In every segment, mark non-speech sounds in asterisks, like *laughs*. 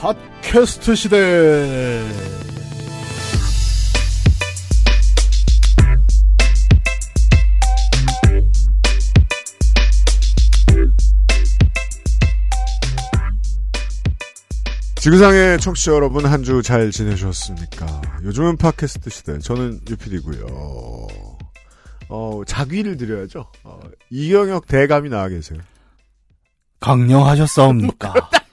팟캐스트 시대. 지구상의 청취자 여러분 한 주 잘 지내셨습니까? 요즘은 팟캐스트 시대. 저는 유필이고요. 어, 자귀를 드려야죠. 어, 이경혁 대감이 나와 계세요. 강령하셨사옵니까? *laughs*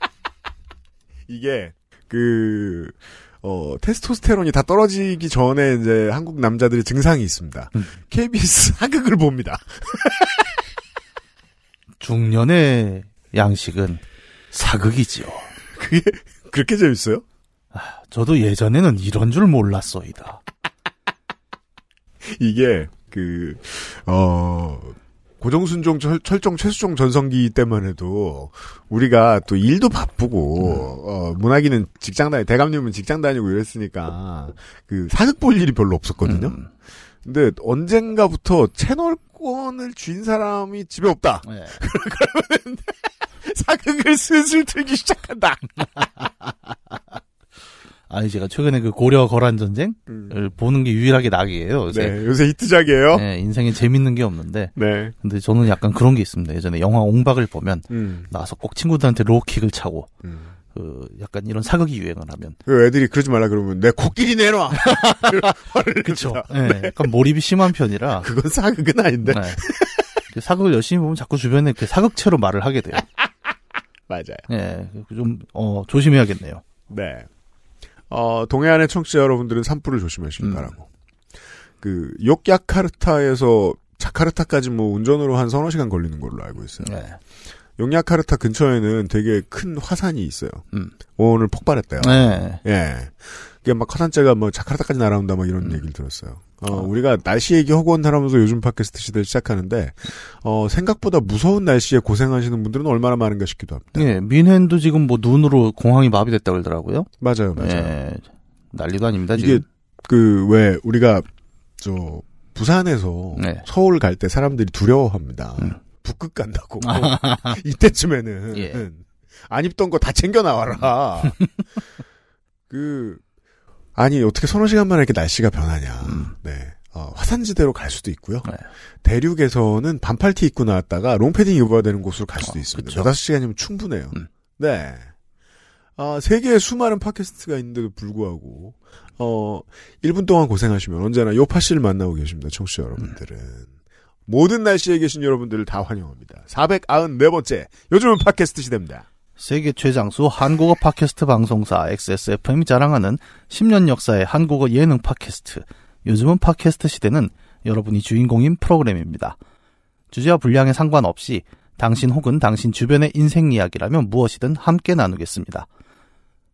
이게 그 어, 테스토스테론이 다 떨어지기 전에 이제 한국 남자들의 증상이 있습니다. 음. KBS *laughs* 하극을 봅니다. 중년의 양식은 사극이지요. 그게 그렇게 재밌어요? 저도 예전에는 이런 줄 몰랐소이다. 이게 그 어. 고정순종 철, 철종 최수종 전성기 때만 해도 우리가 또 일도 바쁘고 어, 문학인은 직장 다니 대감님은 직장 다니고 이랬으니까 그 사극 볼 일이 별로 없었거든요. 음. 근데 언젠가부터 채널권을 쥔 사람이 집에 없다. *laughs* 네. 사극을 슬슬 틀기 시작한다. *laughs* 아니 제가 최근에 그 고려 거란 전쟁을 보는 게 유일하게 낙이에요. 요새. 네, 요새 히트작이에요. 네, 인생에 재밌는 게 없는데. 네. 근데 저는 약간 그런 게 있습니다. 예전에 영화 옹박을 보면 음, 나와서 꼭 친구들한테 로킥을 차고 음. 그 약간 이런 사극이 유행을 하면 그 애들이 그러지 말라 그러면 내 코끼리 내놔. 그쵸. 낸다. 네, 약간 몰입이 심한 편이라 그건 사극은 아닌데. 네. 그 사극을 열심히 보면 자꾸 주변에 그 사극체로 말을 하게 돼요. *laughs* 맞아요. 네, 좀 어, 조심해야겠네요. 네. 어, 동해안의 청취자 여러분들은 산불을 조심하시기 음. 바라고. 그, 욕야카르타에서 자카르타까지 뭐 운전으로 한 서너 시간 걸리는 걸로 알고 있어요. 네. 용야카르타 근처에는 되게 큰 화산이 있어요. 음. 오늘 폭발했대요. 네. 예. 그게 막 화산재가 뭐 자카르타까지 날아온다 뭐 이런 음. 얘기를 들었어요. 어, 어. 우리가 날씨 얘기 허구한하면서 요즘 팟캐스트 시대를 시작하는데, 어, 생각보다 무서운 날씨에 고생하시는 분들은 얼마나 많은가 싶기도 합니다. 네, 민헨도 지금 뭐 눈으로 공항이 마비됐다 그러더라고요. 맞아요, 맞아요. 네. 난리도 아닙니다, 이게. 그 왜 우리가 저 부산에서 네. 서울 갈 때 사람들이 두려워합니다. 음. 북극 간다고. *laughs* *laughs* 이때쯤에는 예. 안 입던 거 다 챙겨 나와라. *laughs* 그 아니 어떻게 서너 시간 만에 이렇게 날씨가 변하냐. 음. 네. 어, 화산지대로 갈 수도 있고요. 네. 대륙에서는 반팔티 입고 나왔다가 롱패딩 입어야 되는 곳으로 갈 수도 어, 있습니다. 그쵸. 5시간이면 충분해요. 음. 네. 아, 세계에 수많은 팟캐스트가 있는데도 불구하고, 어, 1분 동안 고생하시면 언제나 요파 씨를 만나고 계십니다. 청취자 여러분들은. 모든 날씨에 계신 여러분들을 다 환영합니다. 494번째, 요즘은 팟캐스트 시대입니다. 세계 최장수 한국어 팟캐스트 방송사 XSFM이 자랑하는 10년 역사의 한국어 예능 팟캐스트. 요즘은 팟캐스트 시대는 여러분이 주인공인 프로그램입니다. 주제와 분량에 상관없이 당신 혹은 당신 주변의 인생 이야기라면 무엇이든 함께 나누겠습니다.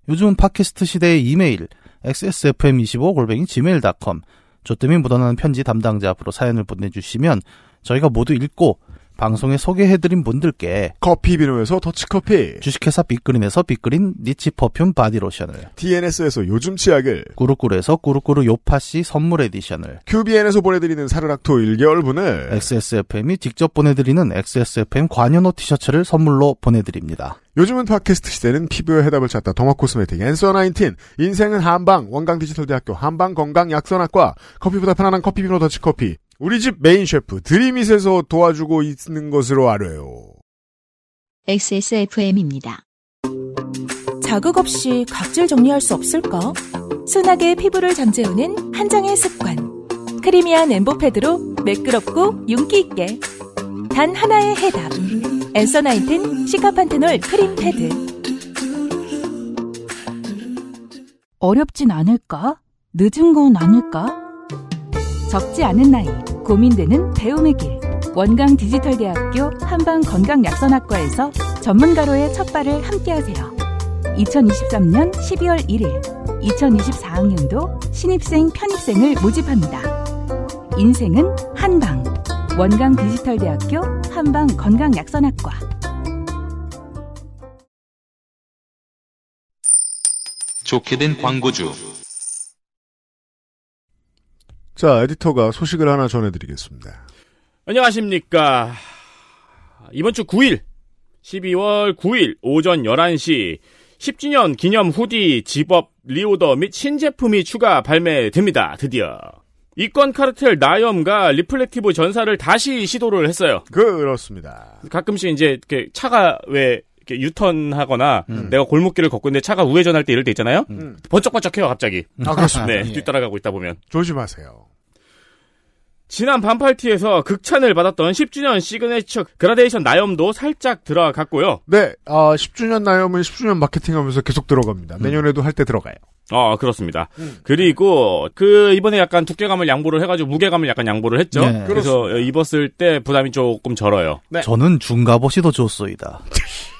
요즘은 팟캐스트 시대의 이메일 xsfm25골뱅이 gmail.com 조땜이 묻어나는 편지 담당자 앞으로 사연을 보내주시면 저희가 모두 읽고 방송에 소개해드린 분들께 커피 비노에서 더치커피, 주식회사 빅그린에서 빅그린 niche perfume body lotion을 TNS에서 요즘 치약을, 꾸루꾸루에서 꾸루꾸루 요파시 선물 edition을 QBN에서 보내드리는 사르락토 1개월분을, XSFM이 직접 보내드리는 XSFM 관여노 티셔츠를 선물로 보내드립니다. 요즘은 팟캐스트 시대는 피부의 해답을 찾다 derma cosmetic 앤서 19 인생은 한방 원광 디지털 대학교 한방 건강 약선학과 커피보다 편안한 커피 비노 더치커피 우리 집 메인 셰프 드림잇에서 도와주고 있는 것으로 알아요. XSFM입니다. 자극 없이 각질 정리할 수 없을까? 순하게 피부를 잠재우는 한 장의 습관. creamy한 embo 패드로 매끄럽고 윤기 있게. 단 하나의 해답. 앤서 나인틴 시카판테놀 크림 패드. 어렵진 않을까? 늦은 건 아닐까? 적지 않은 나이, 고민되는 배움의 길. 원광 디지털대학교 한방 건강약선학과에서 전문가로의 첫 발을 함께하세요. 2023년 12월 1일 2024학년도 신입생 편입생을 모집합니다. 인생은 한방 원광 디지털대학교 한방 건강약선학과 좋게 된 광고주. 자, 에디터가 소식을 하나 전해드리겠습니다. 안녕하십니까. 이번 주 9일, 12월 9일 오전 11시 10주년 기념 hoodie zip-up reorder 및 신제품이 추가 발매됩니다. 드디어. 이권 카르텔 나염과 reflective 전사를 다시 시도를 했어요. 그렇습니다. 가끔씩 이제 이렇게 차가 왜 이렇게 유턴하거나 내가 골목길을 걷고 있는데 차가 우회전할 때 이럴 때 있잖아요. 음. 번쩍번쩍해요 갑자기. 아, 그렇습니다. 네, 뒤따라가고 있다 보면. 조심하세요. 지난 반팔티에서 극찬을 받았던 10주년 시그네처 그라데이션 나염도 살짝 들어갔고요. 네, 아, 10주년 나염은 10주년 마케팅 하면서 계속 들어갑니다. 내년에도 할때 들어가요. 어, 그렇습니다. 그리고 그 이번에 약간 두께감을 양보를 해가지고 무게감을 약간 양보를 했죠. 네. 그래서 입었을 때 부담이 조금 절어요. 네. 저는 중갑옷이 더 좋소이다. *laughs*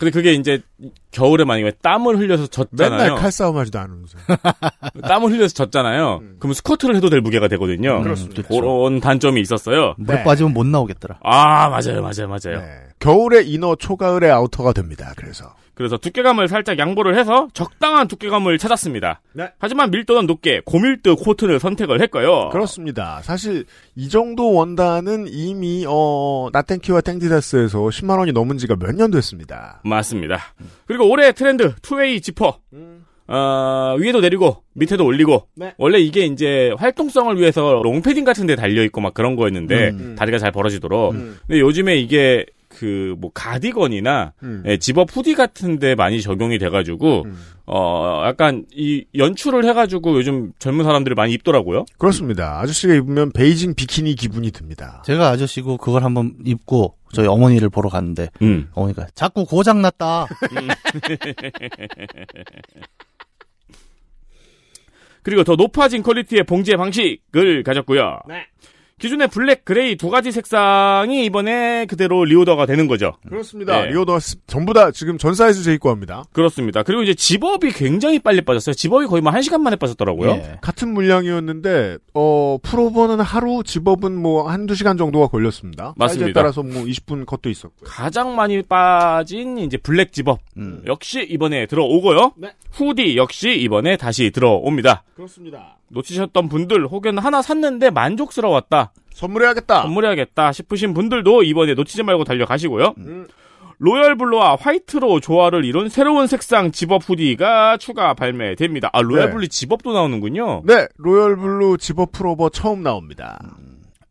근데 그게 이제 겨울에 만약에 땀을 흘려서 졌잖아요. 맨날 칼싸움 하지도 않으면서. *laughs* 땀을 흘려서 졌잖아요. 그럼 스쿼트를 해도 될 무게가 되거든요. 음, 그렇습니다. 그렇죠. 그런 단점이 있었어요. 물에 네. 빠지면 못 나오겠더라. 아, 맞아요, 맞아요, 맞아요. 네. 겨울에 이너, 초가을에 아우터가 됩니다. 그래서. 그래서 두께감을 살짝 양보를 해서 적당한 두께감을 찾았습니다. 네. 하지만 밀도는 높게 고밀도 코튼을 선택을 했고요. 그렇습니다. 사실 이 정도 원단은 이미 어 나땡키와 땡디다스에서 10만 원이 넘은 지가 몇 년 됐습니다. 맞습니다. 그리고 올해 트렌드 two-way 지퍼. 어, 위에도 내리고 밑에도 올리고 네. 원래 이게 이제 활동성을 위해서 롱패딩 같은 데 달려 있고 막 그런 거였는데 음. 다리가 잘 벌어지도록 음. 근데 요즘에 이게 그 뭐 가디건이나 음. 예, zip-up hoodie 같은 데 많이 적용이 돼 가지고 음. 어 약간 이 연출을 해 가지고 요즘 젊은 사람들이 많이 입더라고요. 그렇습니다. 아저씨가 입으면 베이징 비키니 기분이 듭니다. 제가 아저씨고 그걸 한번 입고 저희 어머니를 보러 갔는데 음. 어머니가 자꾸 고장 났다. *laughs* 그리고 더 높아진 quality의 봉제 방식을 가졌고요. 기존의 블랙, 그레이 두 가지 색상이 이번에 그대로 reorder가 되는 거죠. 그렇습니다. 네. reorder 전부 다 지금 전 사이즈 재입고 합니다. 그렇습니다. 그리고 이제 zip-up이 굉장히 빨리 빠졌어요. zip-up이 거의 뭐 한 시간 만에 빠졌더라고요. 예. 같은 물량이었는데 어 pullover는 하루 zip-up은 뭐 한두 시간 정도가 걸렸습니다. 사이즈에 맞습니다. 따라서 뭐 20분 컷도 있었고요. 가장 많이 빠진 이제 블랙 집업 음. 역시 이번에 들어오고요. 네. 후디 역시 이번에 다시 들어옵니다. 그렇습니다. 놓치셨던 분들 혹은 하나 샀는데 만족스러웠다. 선물해야겠다. 선물해야겠다 싶으신 분들도 이번에 놓치지 말고 달려가시고요. 음. royal blue와 화이트로 조화를 이룬 새로운 색상 zip-up hoodie가 추가 발매됩니다. 아, royal 네. blue zip-up도 나오는군요. 네, royal blue zip-up pullover 처음 나옵니다.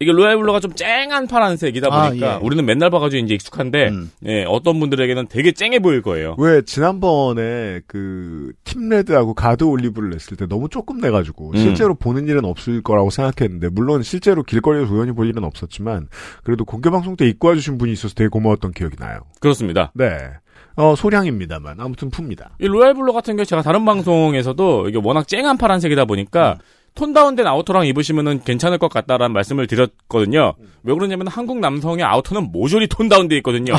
이게 royal blue가 좀 쨍한 파란색이다 아, 보니까 예. 우리는 맨날 봐가지고 이제 익숙한데 음. 예, 어떤 분들에게는 되게 쨍해 보일 거예요. 왜 지난번에 그 team red하고 가드 올리브를 냈을 때 너무 조금 내가지고 음. 실제로 보는 일은 없을 거라고 생각했는데 물론 실제로 길거리에서 우연히 볼 일은 없었지만 그래도 공개 방송 때 입고 와주신 분이 있어서 되게 고마웠던 기억이 나요. 그렇습니다. 네, 어 소량입니다만 아무튼 풉니다. 이 royal blue 같은 경우 제가 다른 방송에서도 이게 워낙 쨍한 파란색이다 보니까 tone down된 outer랑 입으시면은 괜찮을 것 같다라는 말씀을 드렸거든요. 왜 그러냐면 한국 남성의 outer는 모조리 tone down돼 있거든요.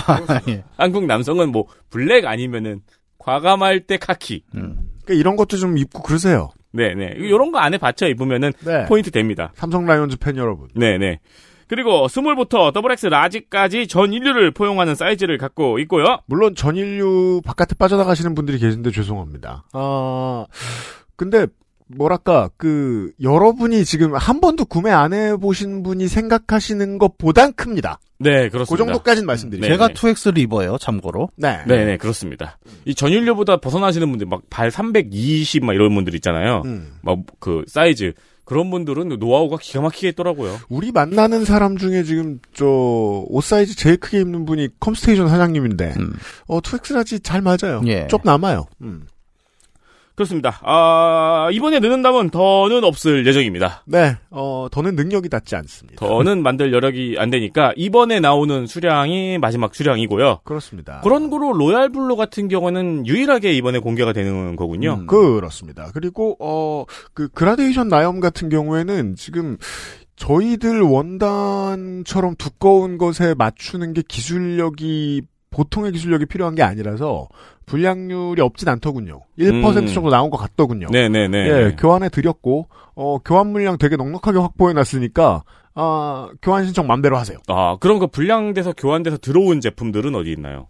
예. *laughs* 한국 남성은 뭐 블랙 아니면은 과감할 때 카키. 음. 그러니까 이런 것도 좀 입고 그러세요. 네네. 이런 거 안에 받쳐 입으면은 네. 포인트 됩니다. 삼성 라이온즈 팬 여러분. 네네. 그리고 스몰부터 더블 X 라지까지 전 인류를 포용하는 사이즈를 갖고 있고요. 물론 전 인류 바깥에 빠져나가시는 분들이 계신데 죄송합니다. 아, 근데 뭐랄까 그 여러분이 지금 한 번도 구매 안 해보신 분이 생각하시는 것보단 큽니다. 네, 그 그렇습니다. 정도까지는 말씀드릴게요. 네. 제가 2X를 입어요, 참고로. 네. 네 네, 그렇습니다. 이 전인류보다 벗어나시는 분들, 막 발 320, 막 이런 분들 있잖아요. 음. 막그 사이즈. 그런 분들은 노하우가 기가 막히게 있더라고요. 우리 만나는 사람 중에 지금 저 옷 사이즈 제일 크게 입는 분이 컴스테이션 사장님인데 음. 어 2X large 잘 맞아요. 예. 좀 남아요. 음. 그렇습니다. 아, 이번에 늦는다면 더는 없을 예정입니다. 네. 어 더는 능력이 닿지 않습니다. 더는 만들 여력이 안 되니까 이번에 나오는 수량이 마지막 수량이고요. 그렇습니다. 그런 거로 royal blue 같은 경우는 유일하게 이번에 공개가 되는 거군요. 음. 그렇습니다. 그리고 어 그 그라데이션 나염 같은 경우에는 지금 저희들 원단처럼 두꺼운 것에 맞추는 게 기술력이 보통의 기술력이 필요한 게 아니라서 불량률이 없진 않더군요. 1% 음. 정도 나온 것 같더군요. 네네네. 예, 교환해 드렸고 어, 교환 물량 되게 넉넉하게 확보해 놨으니까 아, 교환 신청 맘대로 하세요. 아, 그럼 그 불량돼서 교환돼서 들어온 제품들은 어디 있나요?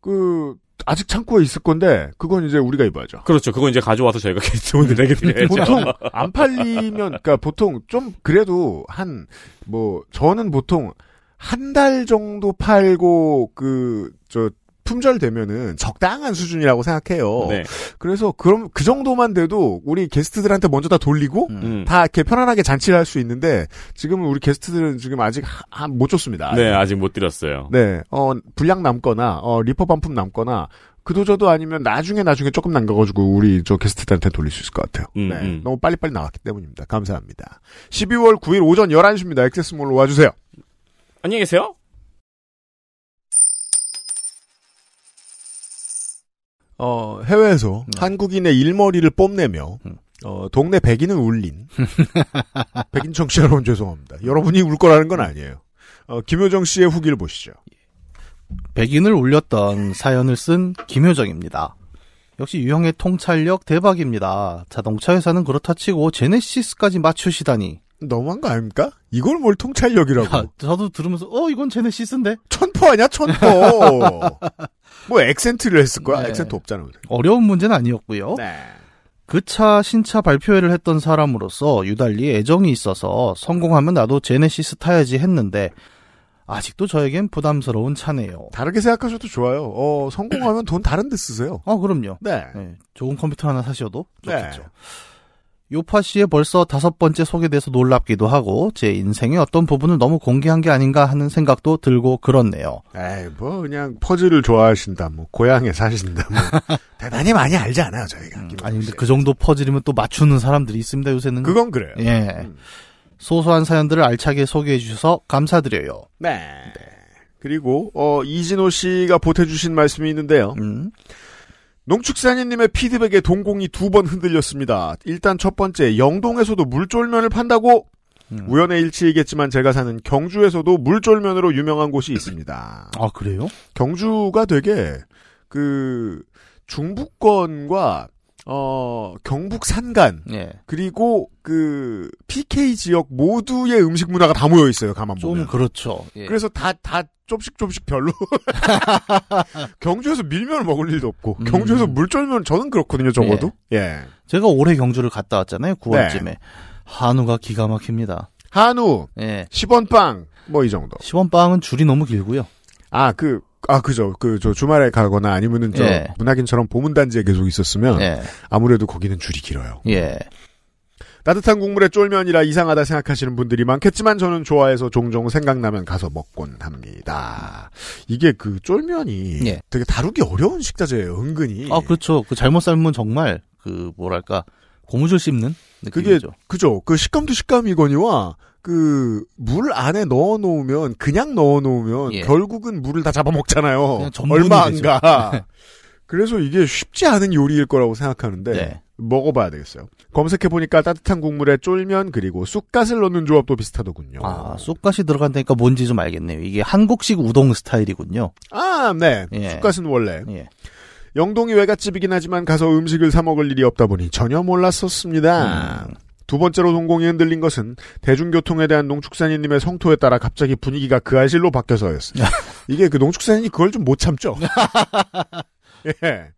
그 아직 창고에 있을 건데 그건 이제 우리가 입어야죠. 그렇죠. 그건 이제 가져와서 저희가 *laughs* 게스트분들에게 드려야죠. 보통 안 팔리면 그러니까 보통 좀 그래도 한 뭐 저는 보통 한 달 정도 팔고 그 저 품절 되면은 적당한 수준이라고 생각해요. 네. 그래서 그럼 그 정도만 돼도 우리 게스트들한테 먼저 다 돌리고 음. 다 이렇게 편안하게 잔치를 할 수 있는데 지금은 우리 게스트들은 지금 아직 하- 못 줬습니다. 네, 아직 못 드렸어요. 네, 어, 불량 남거나, 어, 리퍼 반품 남거나, 그도 저도 아니면 나중에 나중에 조금 남겨가지고 우리 저 게스트들한테 돌릴 수 있을 것 같아요. 음, 네, 음. 너무 빨리빨리 나왔기 때문입니다. 감사합니다. 12월 9일 오전 11시입니다. 액세스몰로 와주세요. 안녕히 계세요. 어, 해외에서 네. 한국인의 일머리를 뽐내며, 음. 어, 동네 백인을 울린. *laughs* 백인 청취자 여러분 죄송합니다. 여러분이 울 거라는 건 아니에요. 어, 김효정 씨의 후기를 보시죠. 백인을 울렸던 사연을 쓴 김효정입니다. 역시 유형의 통찰력 대박입니다. 자동차 회사는 그렇다 치고 제네시스까지 맞추시다니. 너무한 거 아닙니까? 이걸 뭘 통찰력이라고. 야, 저도 들으면서 어 이건 제네시스인데 천포 아니야, 천포. *laughs* 뭐 액센트를 했을 거야? 네. 액센트 없잖아. 그래. 어려운 문제는 아니었고요. 네. 그 차 신차 발표회를 했던 사람으로서 유달리 애정이 있어서 성공하면 나도 제네시스 타야지 했는데 아직도 저에겐 부담스러운 차네요. 다르게 생각하셔도 좋아요. 어, 성공하면 돈 다른 데 쓰세요. 어 그럼요. 네. 네, 좋은 컴퓨터 하나 사셔도 네. 좋겠죠. 요파 씨의 벌써 다섯 번째 소개돼서 놀랍기도 하고 제 인생의 어떤 부분을 너무 공개한 게 아닌가 하는 생각도 들고 그렇네요. 에이, 뭐, 그냥 퍼즐을 좋아하신다, 뭐, 고향에 사신다, 뭐. *laughs* 대단히 많이 알지 않아요, 저희가. 음, 아니 근데 씨. 그 정도 퍼즐이면 또 맞추는 사람들이 있습니다 요새는. 그건 그래요. 예. 음. 소소한 사연들을 알차게 소개해 주셔서 감사드려요. 네. 그리고, 어, 이진호 씨가 보태주신 말씀이 있는데요. 음. 농축산인님의 피드백에 동공이 두 번 흔들렸습니다. 일단 첫 번째, 영동에서도 물쫄면을 판다고? 음. 우연의 일치이겠지만 제가 사는 경주에서도 물쫄면으로 유명한 곳이 있습니다. 아 그래요? 경주가 되게 그 중부권과 어 경북 산간 예. 그리고 그 PK 지역 모두의 음식 문화가 다 모여 있어요. 가만 좀 보면. 그렇죠. 예. 그래서 다 다 조금씩 조금씩 별로. *laughs* 경주에서 밀면을 먹을 일도 없고 음. 경주에서 물쫄면 저는 그렇거든요. 적어도. 예. 제가 올해 경주를 갔다 왔잖아요. 9월쯤에. 네. 한우가 기가 막힙니다. 한우 예. 10원 빵 뭐 이 정도. 시원빵은 줄이 너무 길고요. 아 그 아 그죠. 그 저 주말에 가거나 아니면은 저 예. 문학인처럼 보문단지에 계속 있었으면 예. 아무래도 거기는 줄이 길어요. 예. 따뜻한 국물에 쫄면이라 이상하다 생각하시는 분들이 많겠지만 저는 좋아해서 종종 생각나면 가서 먹곤 합니다. 이게 그 쫄면이 예. 되게 다루기 어려운 식자재예요, 은근히. 아, 그렇죠. 그 잘못 삶으면 정말 그 뭐랄까 고무줄 씹는 그게 느낌이죠. 그죠. 그 식감도 식감이거니와 그 물 안에 넣어 놓으면 그냥 넣어 놓으면 예. 결국은 물을 다 잡아먹잖아요. 얼마 안. 가. 그래서 이게 쉽지 않은 요리일 거라고 생각하는데 네. 먹어봐야 되겠어요. 검색해 보니까 따뜻한 국물에 쫄면 그리고 쑥갓을 넣는 조합도 비슷하더군요. 아, 쑥갓이 들어간다니까 뭔지 좀 알겠네요. 이게 한국식 우동 스타일이군요. 아, 네. 예. 쑥갓은 원래 예. 영동이 외갓집이긴 하지만 가서 음식을 사 먹을 일이 없다 보니 전혀 몰랐었습니다. 음. 두 번째로 동공이 흔들린 것은 대중교통에 대한 농축산인님의 성토에 따라 갑자기 분위기가 그 알실로 바뀌어서였어요. *laughs* 이게 그 농축산인이 그걸 좀 못 참죠. *laughs* 예.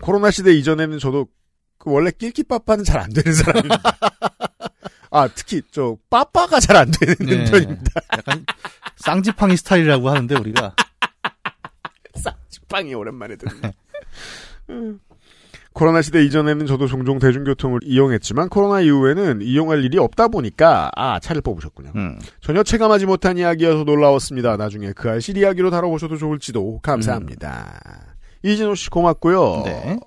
코로나 시대 이전에는 저도 그 원래 낄끼빠빠는 잘 안 되는 사람입니다. 아, 특히 저 빠빠가 잘 안 되는 네. 편입니다. 약간 쌍지팡이 스타일이라고 하는데 우리가 *laughs* 쌍지빵이 오랜만에 듣네. 음. 코로나 시대 이전에는 저도 종종 대중교통을 이용했지만 코로나 이후에는 이용할 일이 없다 보니까 아 차를 뽑으셨군요. 음. 전혀 체감하지 못한 이야기여서 놀라웠습니다. 나중에 그 알실 이야기로 다뤄보셔도 좋을지도 감사합니다. 이진호 씨 고맙고요. 네.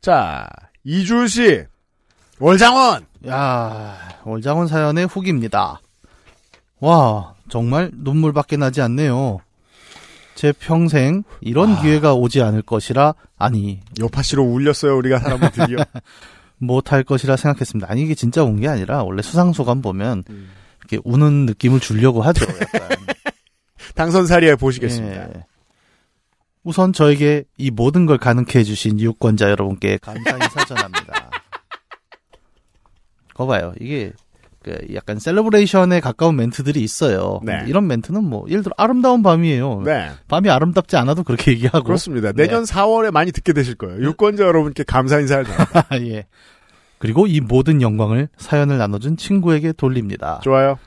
자 이준 씨 월장원 야, 월장원 사연의 후기입니다. 와, 정말 눈물밖에 나지 않네요. 제 평생 이런 기회가 오지 않을 것이라 아니 요파 씨로 울렸어요 우리가 사람을 드디어. *laughs* 못할 것이라 생각했습니다. 아니 이게 진짜 운게 아니라 원래 수상 소감 보면 이렇게 우는 느낌을 주려고 하죠. 약간. *laughs* 당선 사리에 보시겠습니다. 예. 우선 저에게 이 모든 걸 가능케 해주신 유권자 여러분께 감사 인사 전합니다. *laughs* 거 봐요. 이게 그 약간 셀러브레이션에 가까운 멘트들이 있어요. 네. 이런 멘트는 뭐 예를 들어 아름다운 밤이에요. 네. 밤이 아름답지 않아도 그렇게 얘기하고 그렇습니다. 네. 내년 4월에 많이 듣게 되실 거예요. 유권자 여러분께 감사 인사를 전합니다. *laughs* 예. 그리고 이 모든 영광을 사연을 나눠준 친구에게 돌립니다. 좋아요.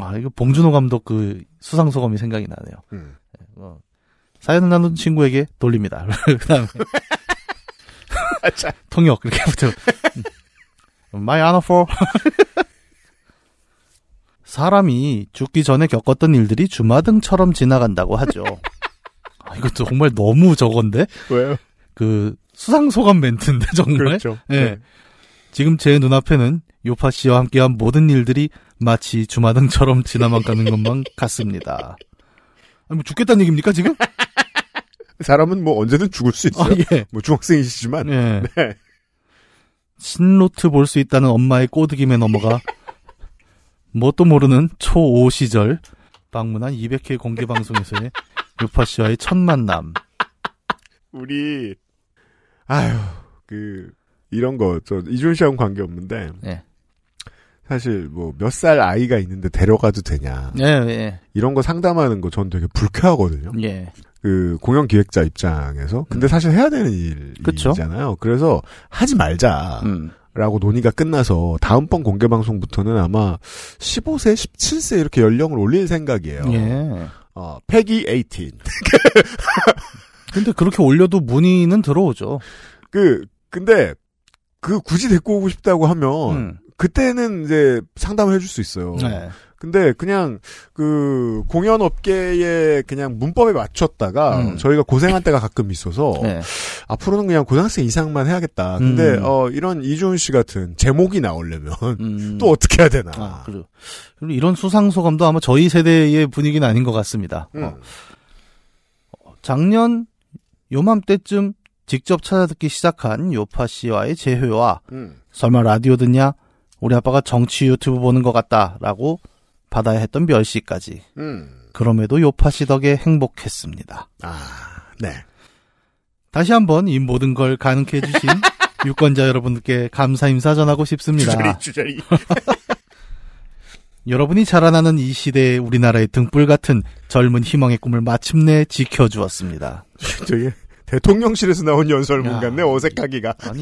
아, 이거 봉준호 감독 그 수상 소감이 생각이 나네요. 음. 어, 사연을 나눈 친구에게 돌립니다. *laughs* 그 다음에 *laughs* 통역 이렇게 붙여. 음. My honor for. 사람이 죽기 전에 겪었던 일들이 주마등처럼 지나간다고 하죠. *laughs* 아, 이것도 정말 너무 저건데? 왜요? 그 수상소감 멘트인데 정말. 그렇죠. 예. 지금 제 눈앞에는 요파 씨와 함께한 모든 일들이 마치 주마등처럼 지나만 가는 것만 *laughs* 같습니다. 아니, 뭐 죽겠다는 얘기입니까, 지금? *laughs* 사람은 뭐 언제든 죽을 수 아, 있어요. 예. 뭐 중학생이시지만. 예. 네. 신로트 볼 수 있다는 엄마의 꼬드김에 넘어가 뭣도 모르는 초5 시절 방문한 200회 공개 방송에서의 *laughs* 요파 씨와의 첫 만남. 우리 아유 그 이런 거 저 이준 씨하고 관계 없는데 예. 사실 뭐 몇 살 아이가 있는데 데려가도 되냐 예, 예, 이런 거 상담하는 거 전 되게 불쾌하거든요. 예. 그 공연 기획자 입장에서 근데 사실 해야 되는 음. 일이잖아요. 그래서 하지 말자 라고 음. 논의가 끝나서 다음번 공개 방송부터는 아마 15세, 17세 이렇게 연령을 올릴 생각이에요. 예. 어, 패기 18. *laughs* 근데 그렇게 올려도 문의는 들어오죠. 그 근데 그 굳이 데리고 오고 싶다고 하면 음. 그때는 이제 상담을 해줄 수 있어요. 네. 근데 그냥 그 공연 업계의 그냥 문법에 맞췄다가 음. 저희가 고생한 때가 가끔 있어서 네. 앞으로는 그냥 고등학생 이상만 해야겠다. 근데 음. 어 이런 이주은 씨 같은 제목이 나오려면 음. *laughs* 또 어떻게 해야 되나? 아, 그리고, 이런 수상 소감도 아마 저희 세대의 분위기는 아닌 것 같습니다. 음. 어, 작년 요맘때쯤 직접 찾아듣기 시작한 요파 씨와의 재회와 음. 설마 라디오 듣냐? 우리 아빠가 정치 유튜브 보는 것 같다라고 받아야 했던 멸시까지. 음. 그럼에도 요파 씨 덕에 행복했습니다. 아, 네. 다시 한번 이 모든 걸 가능케 해주신 *laughs* 유권자 여러분께 감사 인사 전하고 싶습니다. 주저리 주저리. *laughs* 여러분이 자라나는 이 시대의 우리나라의 등불 같은 젊은 희망의 꿈을 마침내 지켜주었습니다. 저게 대통령실에서 나온 연설문 야. 같네 어색하기가. 아니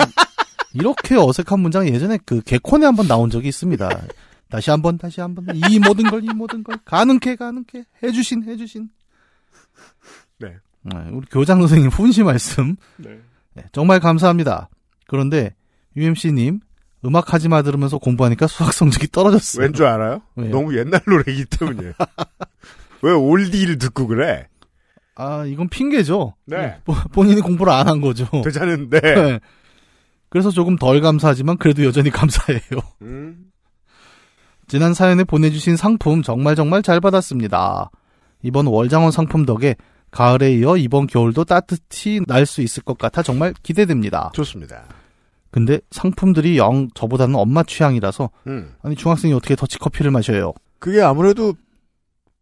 이렇게 어색한 문장 예전에 그 개콘에 한번 나온 적이 있습니다. *laughs* 다시 한번 다시 한번 이 모든 걸 이 모든 걸 가능케 가능케 해주신 해주신. 네. 네, 우리 교장 선생님 훈시 말씀 네. 네, 정말 감사합니다. 그런데 UMC님 음악 하지 마 들으면서 공부하니까 수학 성적이 떨어졌어요. 왠 줄 알아요? 왜요? 너무 옛날 노래이기 때문이에요. *laughs* 왜 올디를 듣고 그래? 아 이건 핑계죠. 네. 보- 본인이 공부를 안 한 거죠. 되자는데. 네. 그래서 조금 덜 감사하지만 그래도 여전히 감사해요. 음. 지난 사연에 보내주신 상품 정말 정말 잘 받았습니다. 이번 월장원 상품 덕에 가을에 이어 이번 겨울도 따뜻히 날 수 있을 것 같아 정말 기대됩니다. 좋습니다. 근데 상품들이 영 저보다는 엄마 취향이라서 음. 아니 중학생이 어떻게 더치커피를 마셔요? 그게 아무래도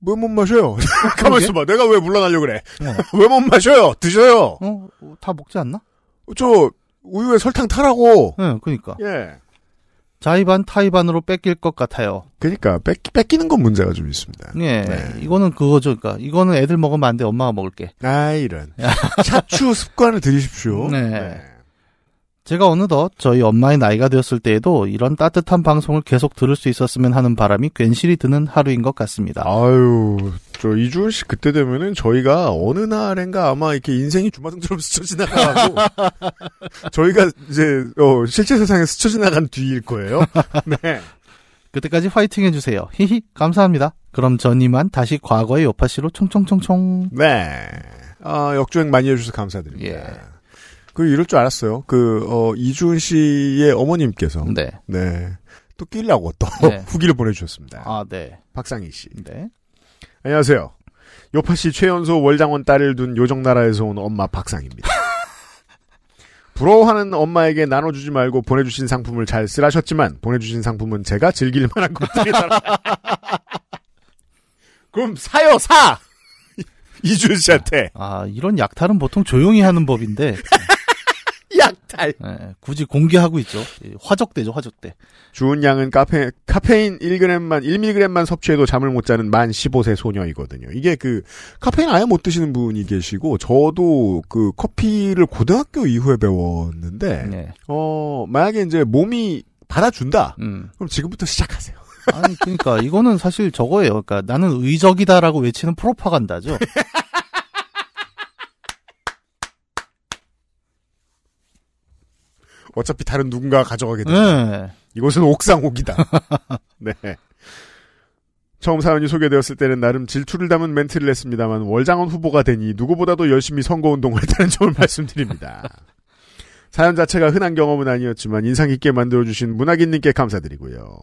왜 못 마셔요? *laughs* *laughs* 가만 있어봐. 내가 왜 물러나려고 그래? 어, *laughs* 왜못 마셔요? 드셔요. 어, 어, 다 먹지 않나? 저 우유에 설탕 타라고. 네, 그러니까 예. 자의반 타의반으로 뺏길 것 같아요. 그러니까 뺏, 뺏기는 건 문제가 좀 있습니다. 예, 네. 이거는 그거죠. 그러니까 이거는 애들 먹으면 안 돼. 엄마가 먹을게. 아 이런 차추 습관을 들이십시오. 네. 제가 어느덧 저희 엄마의 나이가 되었을 때에도 이런 따뜻한 방송을 계속 들을 수 있었으면 하는 바람이 괜시리 드는 하루인 것 같습니다. 아유, 저 이주은 씨 그때 되면은 저희가 어느 날엔가 아마 이렇게 인생이 주마등처럼 스쳐 지나가고 *laughs* 저희가 이제 어, 실제 세상에 스쳐 지나간 뒤일 거예요. *laughs* 네. 그때까지 화이팅 해주세요. 히히 감사합니다. 그럼 전 이만 다시 과거의 요파씨로 총총총총. 네. 아, 역주행 많이 해주셔서 감사드립니다. 예. 그 이럴 줄 알았어요. 그 어, 이주은 씨의 어머님께서 네. 네. 또 끼려고 또 네. *laughs* 후기를 보내주셨습니다. 아, 네. 박상희 씨. 네. 안녕하세요. 요파시 최연소 월장원 딸을 둔 요정나라에서 온 엄마 박상입니다. *laughs* 부러워하는 엄마에게 나눠주지 말고 보내주신 상품을 잘 쓰라셨지만 보내주신 상품은 제가 즐길 만한 것들이다. *laughs* 그럼 사요 사. 이준 씨한테 아, 이런 약탈은 보통 조용히 하는 법인데, 약탈. 예, 굳이 공개하고 있죠. 예, 화적대죠, 화적대. 주은 양은 카페, 카페인 1g만, 1mg만 섭취해도 잠을 못 자는 만 15세 소녀이거든요. 이게 그, 카페인 아예 못 드시는 분이 계시고, 저도 그 커피를 고등학교 이후에 배웠는데, 예. 어, 만약에 이제 몸이 받아준다? 음. 그럼 지금부터 시작하세요. 아니, 그러니까 이거는 사실 저거예요. 그러니까 나는 의적이다라고 외치는 프로파간다죠. *laughs* 어차피 다른 누군가가 가져가게 돼. 예. 이곳은 옥상옥이다. *laughs* 네. 처음 사연이 소개되었을 때는 나름 질투를 담은 멘트를 했습니다만 월장원 후보가 되니 누구보다도 열심히 선거운동을 했다는 점을 *laughs* 말씀드립니다. 사연 자체가 흔한 경험은 아니었지만 인상 깊게 만들어주신 문학인님께 감사드리고요.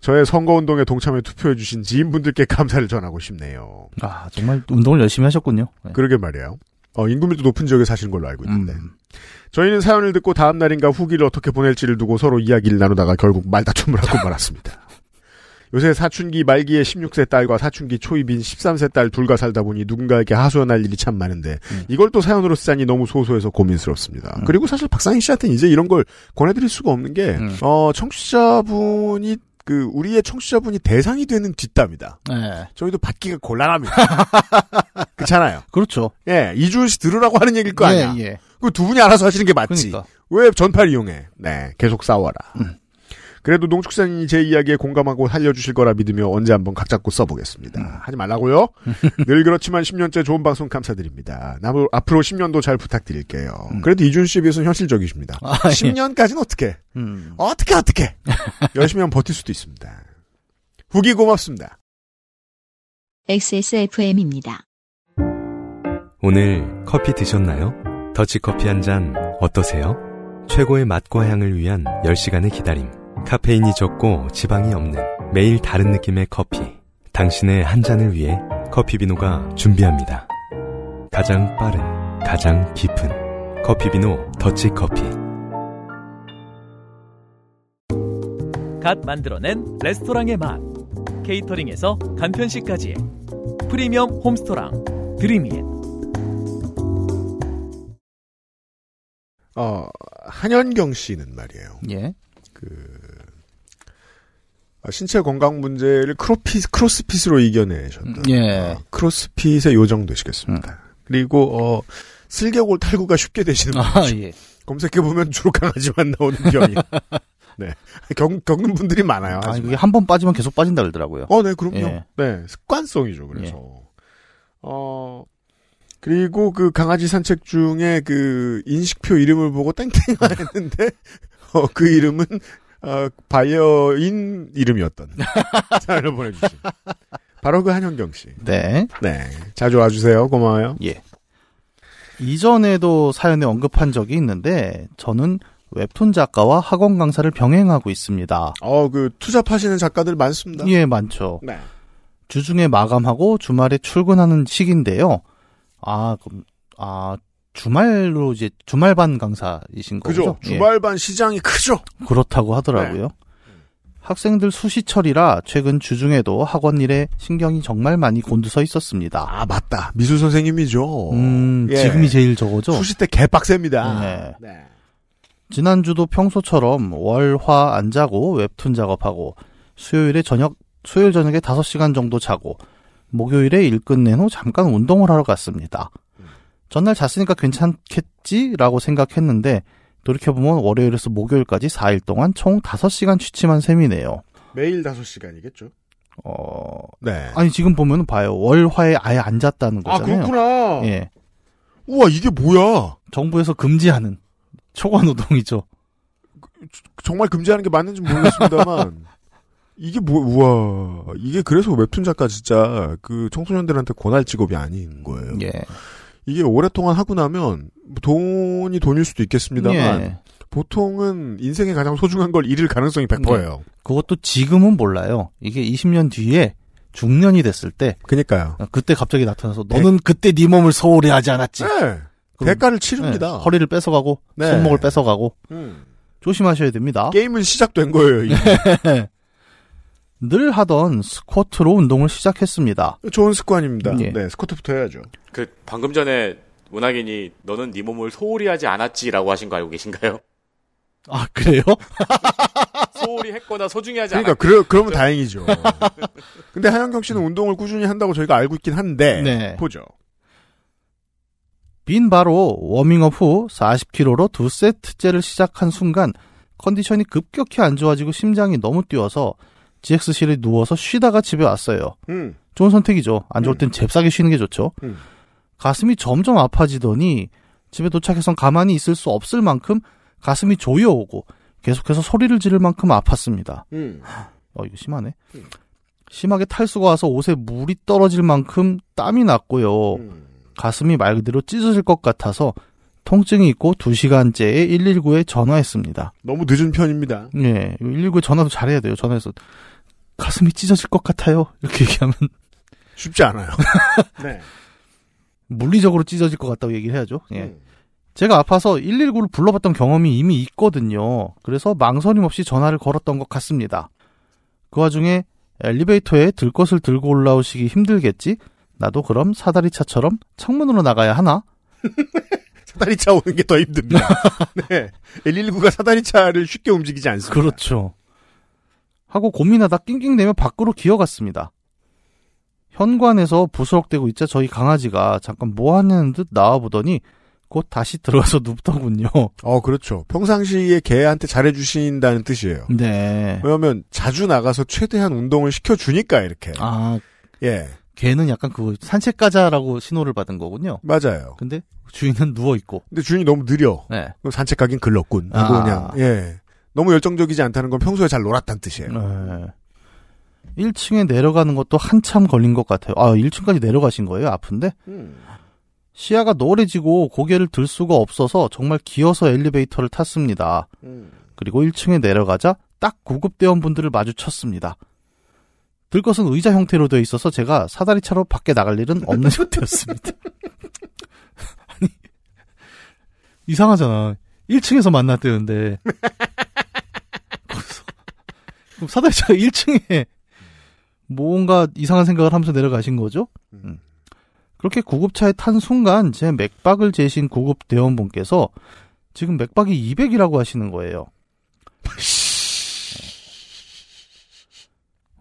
저의 선거운동에 동참해 투표해주신 지인분들께 감사를 전하고 싶네요. 아, 정말 운동을 열심히 하셨군요. 예. 그러게 말이에요. 어, 인구밀도 높은 지역에 사시는 걸로 알고 있는데. 음. 저희는 사연을 듣고 다음 날인가 후기를 어떻게 보낼지를 두고 서로 이야기를 나누다가 결국 말다툼을 하고 말았습니다. 요새 사춘기 말기에 16세 딸과 사춘기 초입인 13세 딸 둘과 살다 보니 누군가에게 하소연할 일이 참 많은데 음. 이걸 또 사연으로 쓰자니 너무 소소해서 고민스럽습니다. 음. 그리고 사실 박상희 씨한테는 이제 이런 걸 권해드릴 수가 없는 게 음. 어, 청취자분이 그 우리의 청취자분이 대상이 되는 뒷담이다. 예. 저희도 받기가 곤란합니다. *laughs* 그렇잖아요. 그렇죠. 예, 이주은 씨 들으라고 하는 얘기일 거 아니야. 예, 예. 그 두 분이 알아서 하시는 게 맞지. 그러니까. 왜 전파를 이용해? 네, 계속 싸워라. 음. 그래도 농축산인이 제 이야기에 공감하고 살려주실 거라 믿으며 언제 한번 각 잡고 써보겠습니다. 음. 하지 말라고요? *laughs* 늘 그렇지만 10년째 좋은 방송 감사드립니다. 남, 앞으로 10년도 잘 부탁드릴게요. 음. 그래도 이준 씨에 비해서는 현실적이십니다. 아, 예. 10년까지는 어떻게? 음. 어떻게 어떻게? *laughs* 열심히 하면 버틸 수도 있습니다. 후기 고맙습니다. XSFM입니다. 오늘 커피 드셨나요? 더치커피 한 잔 어떠세요? 최고의 맛과 향을 위한 10시간의 기다림. 카페인이 적고 지방이 없는 매일 다른 느낌의 커피. 당신의 한 잔을 위해 커피비노가 준비합니다. 가장 빠른, 가장 깊은 커피비노 더치커피. 갓 만들어낸 레스토랑의 맛. 케이터링에서 간편식까지. 프리미엄 홈스토랑 드림잇. 어, 한현경 씨는 말이에요. 예. 아, 신체 건강 문제를 크로피, 크로스핏으로 이겨내셨던 음, 예. 어, 크로스핏의 요정 되시겠습니다. 그리고 어, 슬개골 탈구가 쉽게 되시는 아, 분 예. 검색해 보면 주로 강아지만 나오는 병이. *laughs* 네, 겪, 겪는 분들이 많아요. 아. 그게 한 번 빠지면 계속 빠진다 그러더라고요. 어, 네, 그럼요. 예. 네, 습관성이죠. 그래서 어 그리고 그 강아지 산책 중에 그 인식표 이름을 보고 땡땡아 했는데 *laughs* 어, 그 이름은 어, 바이어인 이름이었던 *laughs* 사연을 보내주신 바로 그 한현경 씨. 네. 네, 자주 와주세요. 고마워요. 예. 이전에도 사연에 언급한 적이 있는데 저는 웹툰 작가와 학원 강사를 병행하고 있습니다. 어, 그 투잡하시는 작가들 많습니다. 예, 많죠. 네. 주중에 마감하고 주말에 출근하는 시기인데요. 아, 그럼 아 주말로 이제 주말반 강사이신 거죠? 그죠. 예. 주말반 시장이 크죠. 그렇다고 하더라고요. 학생들 수시철이라 최근 주중에도 학원 일에 신경이 정말 많이 곤두서 있었습니다. 아, 맞다. 미술 선생님이죠. 음, 예. 지금이 제일 저거죠. 수시 때 개빡셉니다. 네. 네. 지난주도 평소처럼 월화 안 자고 웹툰 작업하고 수요일에 저녁 수요일 저녁에 5시간 정도 자고 목요일에 일 끝낸 후 잠깐 운동을 하러 갔습니다. 전날 잤으니까 괜찮겠지라고 생각했는데 돌이켜보면 월요일에서 목요일까지 4일 동안 총 5시간 취침한 셈이네요. 매일 5시간이겠죠. 어, 네. 아니 지금 보면 봐요. 월화에 아예 안 잤다는 아, 거잖아요. 그렇구나. 예. 우와, 이게 뭐야? 정부에서 금지하는 초과 노동이죠. 정말 금지하는 게 맞는지 모르겠습니다만. *laughs* 이게 뭐, 우와. 이게 그래서 웹툰 작가 진짜 그 청소년들한테 권할 직업이 아닌 거예요. 예. 이게 오랫동안 하고 나면 돈이 돈일 수도 있겠습니다만 예. 보통은 인생의 가장 소중한 걸 잃을 가능성이 100%예요. 그것도 지금은 몰라요. 이게 20년 뒤에 중년이 됐을 때 그니까요. 그때 갑자기 나타나서 너는 그때 네 몸을 소홀히 하지 않았지. 네. 대가를 치릅니다. 네, 허리를 뺏어가고 네. 손목을 뺏어가고 음. 조심하셔야 됩니다. 게임은 시작된 거예요. *laughs* 늘 하던 스쿼트로 운동을 시작했습니다. 좋은 습관입니다. 예. 네, 스쿼트부터 해야죠. 그 방금 전에 문학인이 너는 네 몸을 소홀히 하지 않았지라고 하신 거 알고 계신가요? *laughs* 아, 그래요? *laughs* 소홀히 했거나 소중히 하지 그러니까 않았. 그러, 그러면 다행이죠. *laughs* 근데 하영경 씨는 운동을 꾸준히 한다고 저희가 알고 있긴 한데 네. 보죠. 빈 바로 워밍업 후 40km로 두 세트째를 시작한 순간 컨디션이 급격히 안 좋아지고 심장이 너무 뛰어서 GX실에 누워서 쉬다가 집에 왔어요. 음. 좋은 선택이죠. 안 좋을 땐 잽싸게 쉬는 게 좋죠. 음. 가슴이 점점 아파지더니 집에 도착해선 가만히 있을 수 없을 만큼 가슴이 조여오고 계속해서 소리를 지를 만큼 아팠습니다. 음. 어, 이거 심하네. 음. 심하게 탈수가 와서 옷에 물이 떨어질 만큼 땀이 났고요. 음. 가슴이 말 그대로 찢어질 것 같아서 통증이 있고 2시간째에 119에 전화했습니다. 너무 늦은 편입니다. 예, 119에 전화도 잘해야 돼요. 전화해서 가슴이 찢어질 것 같아요. 이렇게 얘기하면 쉽지 않아요. *laughs* 네. 물리적으로 찢어질 것 같다고 얘기를 해야죠. 예. 음. 제가 아파서 119를 불러봤던 경험이 이미 있거든요. 그래서 망설임 없이 전화를 걸었던 것 같습니다. 그 와중에 엘리베이터에 들 것을 들고 올라오시기 힘들겠지? 나도 그럼 사다리차처럼 창문으로 나가야 하나? *laughs* 사다리차 오는 게 더 힘듭니다. *laughs* 네. 119가 사다리차를 쉽게 움직이지 않습니다. 그렇죠. 하고 고민하다 낑낑대며 밖으로 기어갔습니다. 현관에서 부스럭대고 있자 저희 강아지가 잠깐 뭐 하냐는 듯 나와보더니 곧 다시 들어가서 눕더군요. 어, 그렇죠. 평상시에 개한테 잘해주신다는 뜻이에요. 네. 왜냐면 자주 나가서 최대한 운동을 시켜주니까 이렇게. 아, 예, 걔는 약간 그 산책 가자라고 신호를 받은 거군요. 맞아요. 근데 주인은 누워 있고. 근데 주인이 너무 느려. 네. 그럼 산책 가긴 글렀군. 아. 그냥 예. 너무 열정적이지 않다는 건 평소에 잘 놀았다는 뜻이에요. 네. 1층에 내려가는 것도 한참 걸린 것 같아요. 아, 1층까지 내려가신 거예요? 아픈데? 음. 시야가 노래지고 고개를 들 수가 없어서 정말 기어서 엘리베이터를 탔습니다. 음. 그리고 1층에 내려가자 딱 구급대원분들을 마주쳤습니다. 들 것은 의자 형태로 되어 있어서 제가 사다리 차로 밖에 나갈 일은 없는 *laughs* 형태였습니다. *laughs* 아니, 이상하잖아. 1층에서 만났대는데. 그럼 사다리 차가 1층에 뭔가 이상한 생각을 하면서 내려가신 거죠? 음. 그렇게 구급차에 탄 순간 제 맥박을 재신 구급 대원분께서 지금 맥박이 200이라고 하시는 거예요. *laughs*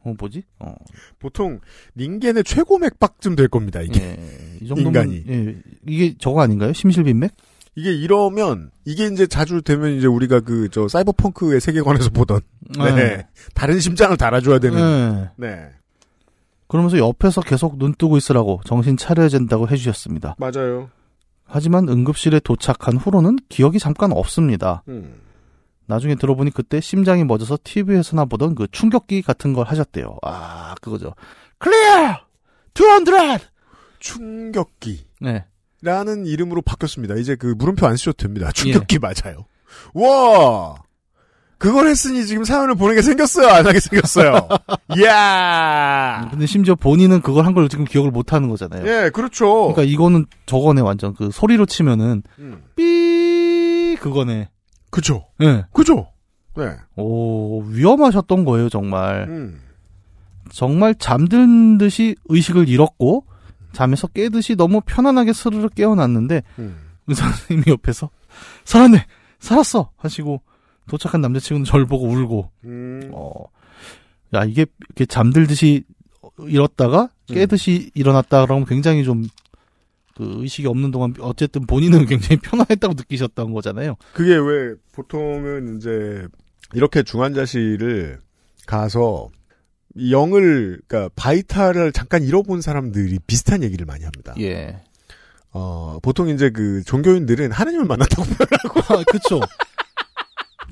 어, 뭐지? 어, 보통 닌겐의 최고 맥박쯤 될 겁니다. 이게 예, 이 정도면 인간이. 예, 이게 저거 아닌가요? 심실빈맥? 이게 이러면 이게 이제 자주 되면 이제 우리가 그 저 사이버펑크의 세계관에서 보던 네. 다른 심장을 달아줘야 되는 예. 네 그러면서 옆에서 계속 눈 뜨고 있으라고 정신 차려야 된다고 해주셨습니다. 맞아요. 하지만 응급실에 도착한 후로는 기억이 잠깐 없습니다. 음. 나중에 들어보니 그때 심장이 멎어서 TV에서나 보던 그 충격기 같은 걸 하셨대요. 아, 그거죠. 클리어! 200! 충격기. 네. 라는 이름으로 바뀌었습니다. 이제 그 물음표 안 쓰셔도 됩니다. 충격기 맞아요. 와! 그걸 했으니 지금 사연을 보내게 생겼어요? 안 하게 생겼어요? *laughs* 이야! 근데 심지어 본인은 그걸 한 걸 지금 기억을 못 하는 거잖아요. 예, 그렇죠. 그러니까 이거는 저거네 완전 그 소리로 치면은 음. 삐 그거네. 그죠. 예. 그죠. 네. 오 위험하셨던 거예요 정말. 음. 정말 잠든 듯이 의식을 잃었고 잠에서 깨듯이 너무 편안하게 스르르 깨어났는데 음. 의사 선생님이 옆에서 살았네 살았어 하시고 도착한 남자친구는 저를 보고 울고 음. 어, 야 이게 이렇게 잠들듯이 잃었다가 깨듯이 일어났다 그러면 굉장히 좀 그 의식이 없는 동안 어쨌든 본인은 *laughs* 굉장히 편안했다고 느끼셨던 거잖아요. 그게 왜 보통은 이제 이렇게 중환자실을 가서 이 영을 그러니까 바이탈을 잠깐 잃어본 사람들이 비슷한 얘기를 많이 합니다. 예. 어 보통 이제 그 종교인들은 하나님을 만났다고 *laughs* 표현하고 아, 그쵸.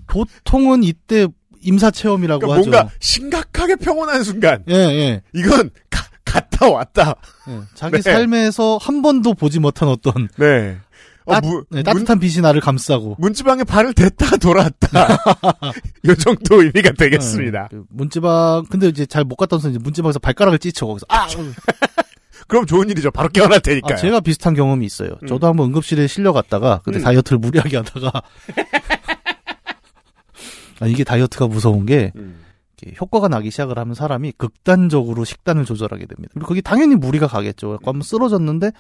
보통은 이때 임사 체험이라고 그러니까 하죠. 뭔가 심각하게 평온한 순간 예, 예. 이건 가- 갔다 왔다. 예. 자기 네. 삶에서 한 번도 보지 못한 어떤 네. 어, 따, 무- 네, 따뜻한 빛이 나를 감싸고. 문지방에 발을 댔다 돌아왔다. *laughs* 요 정도 의미가 되겠습니다. 예, 그 문지방 근데 이제 잘 못 갔다 와서 이제 문지방에서 발가락을 찢쳐 거기서 아, *laughs* 그럼 좋은 일이죠. 바로 깨어날 테니까요. 아, 제가 비슷한 경험이 있어요. 음. 저도 한번 응급실에 실려갔다가 그때 음. 다이어트를 무리하게 하다가 *laughs* 아 이게 다이어트가 무서운 게 음. 이렇게 효과가 나기 시작을 하면 사람이 극단적으로 식단을 조절하게 됩니다. 그리고 거기 당연히 무리가 가겠죠. 약간 한번 쓰러졌는데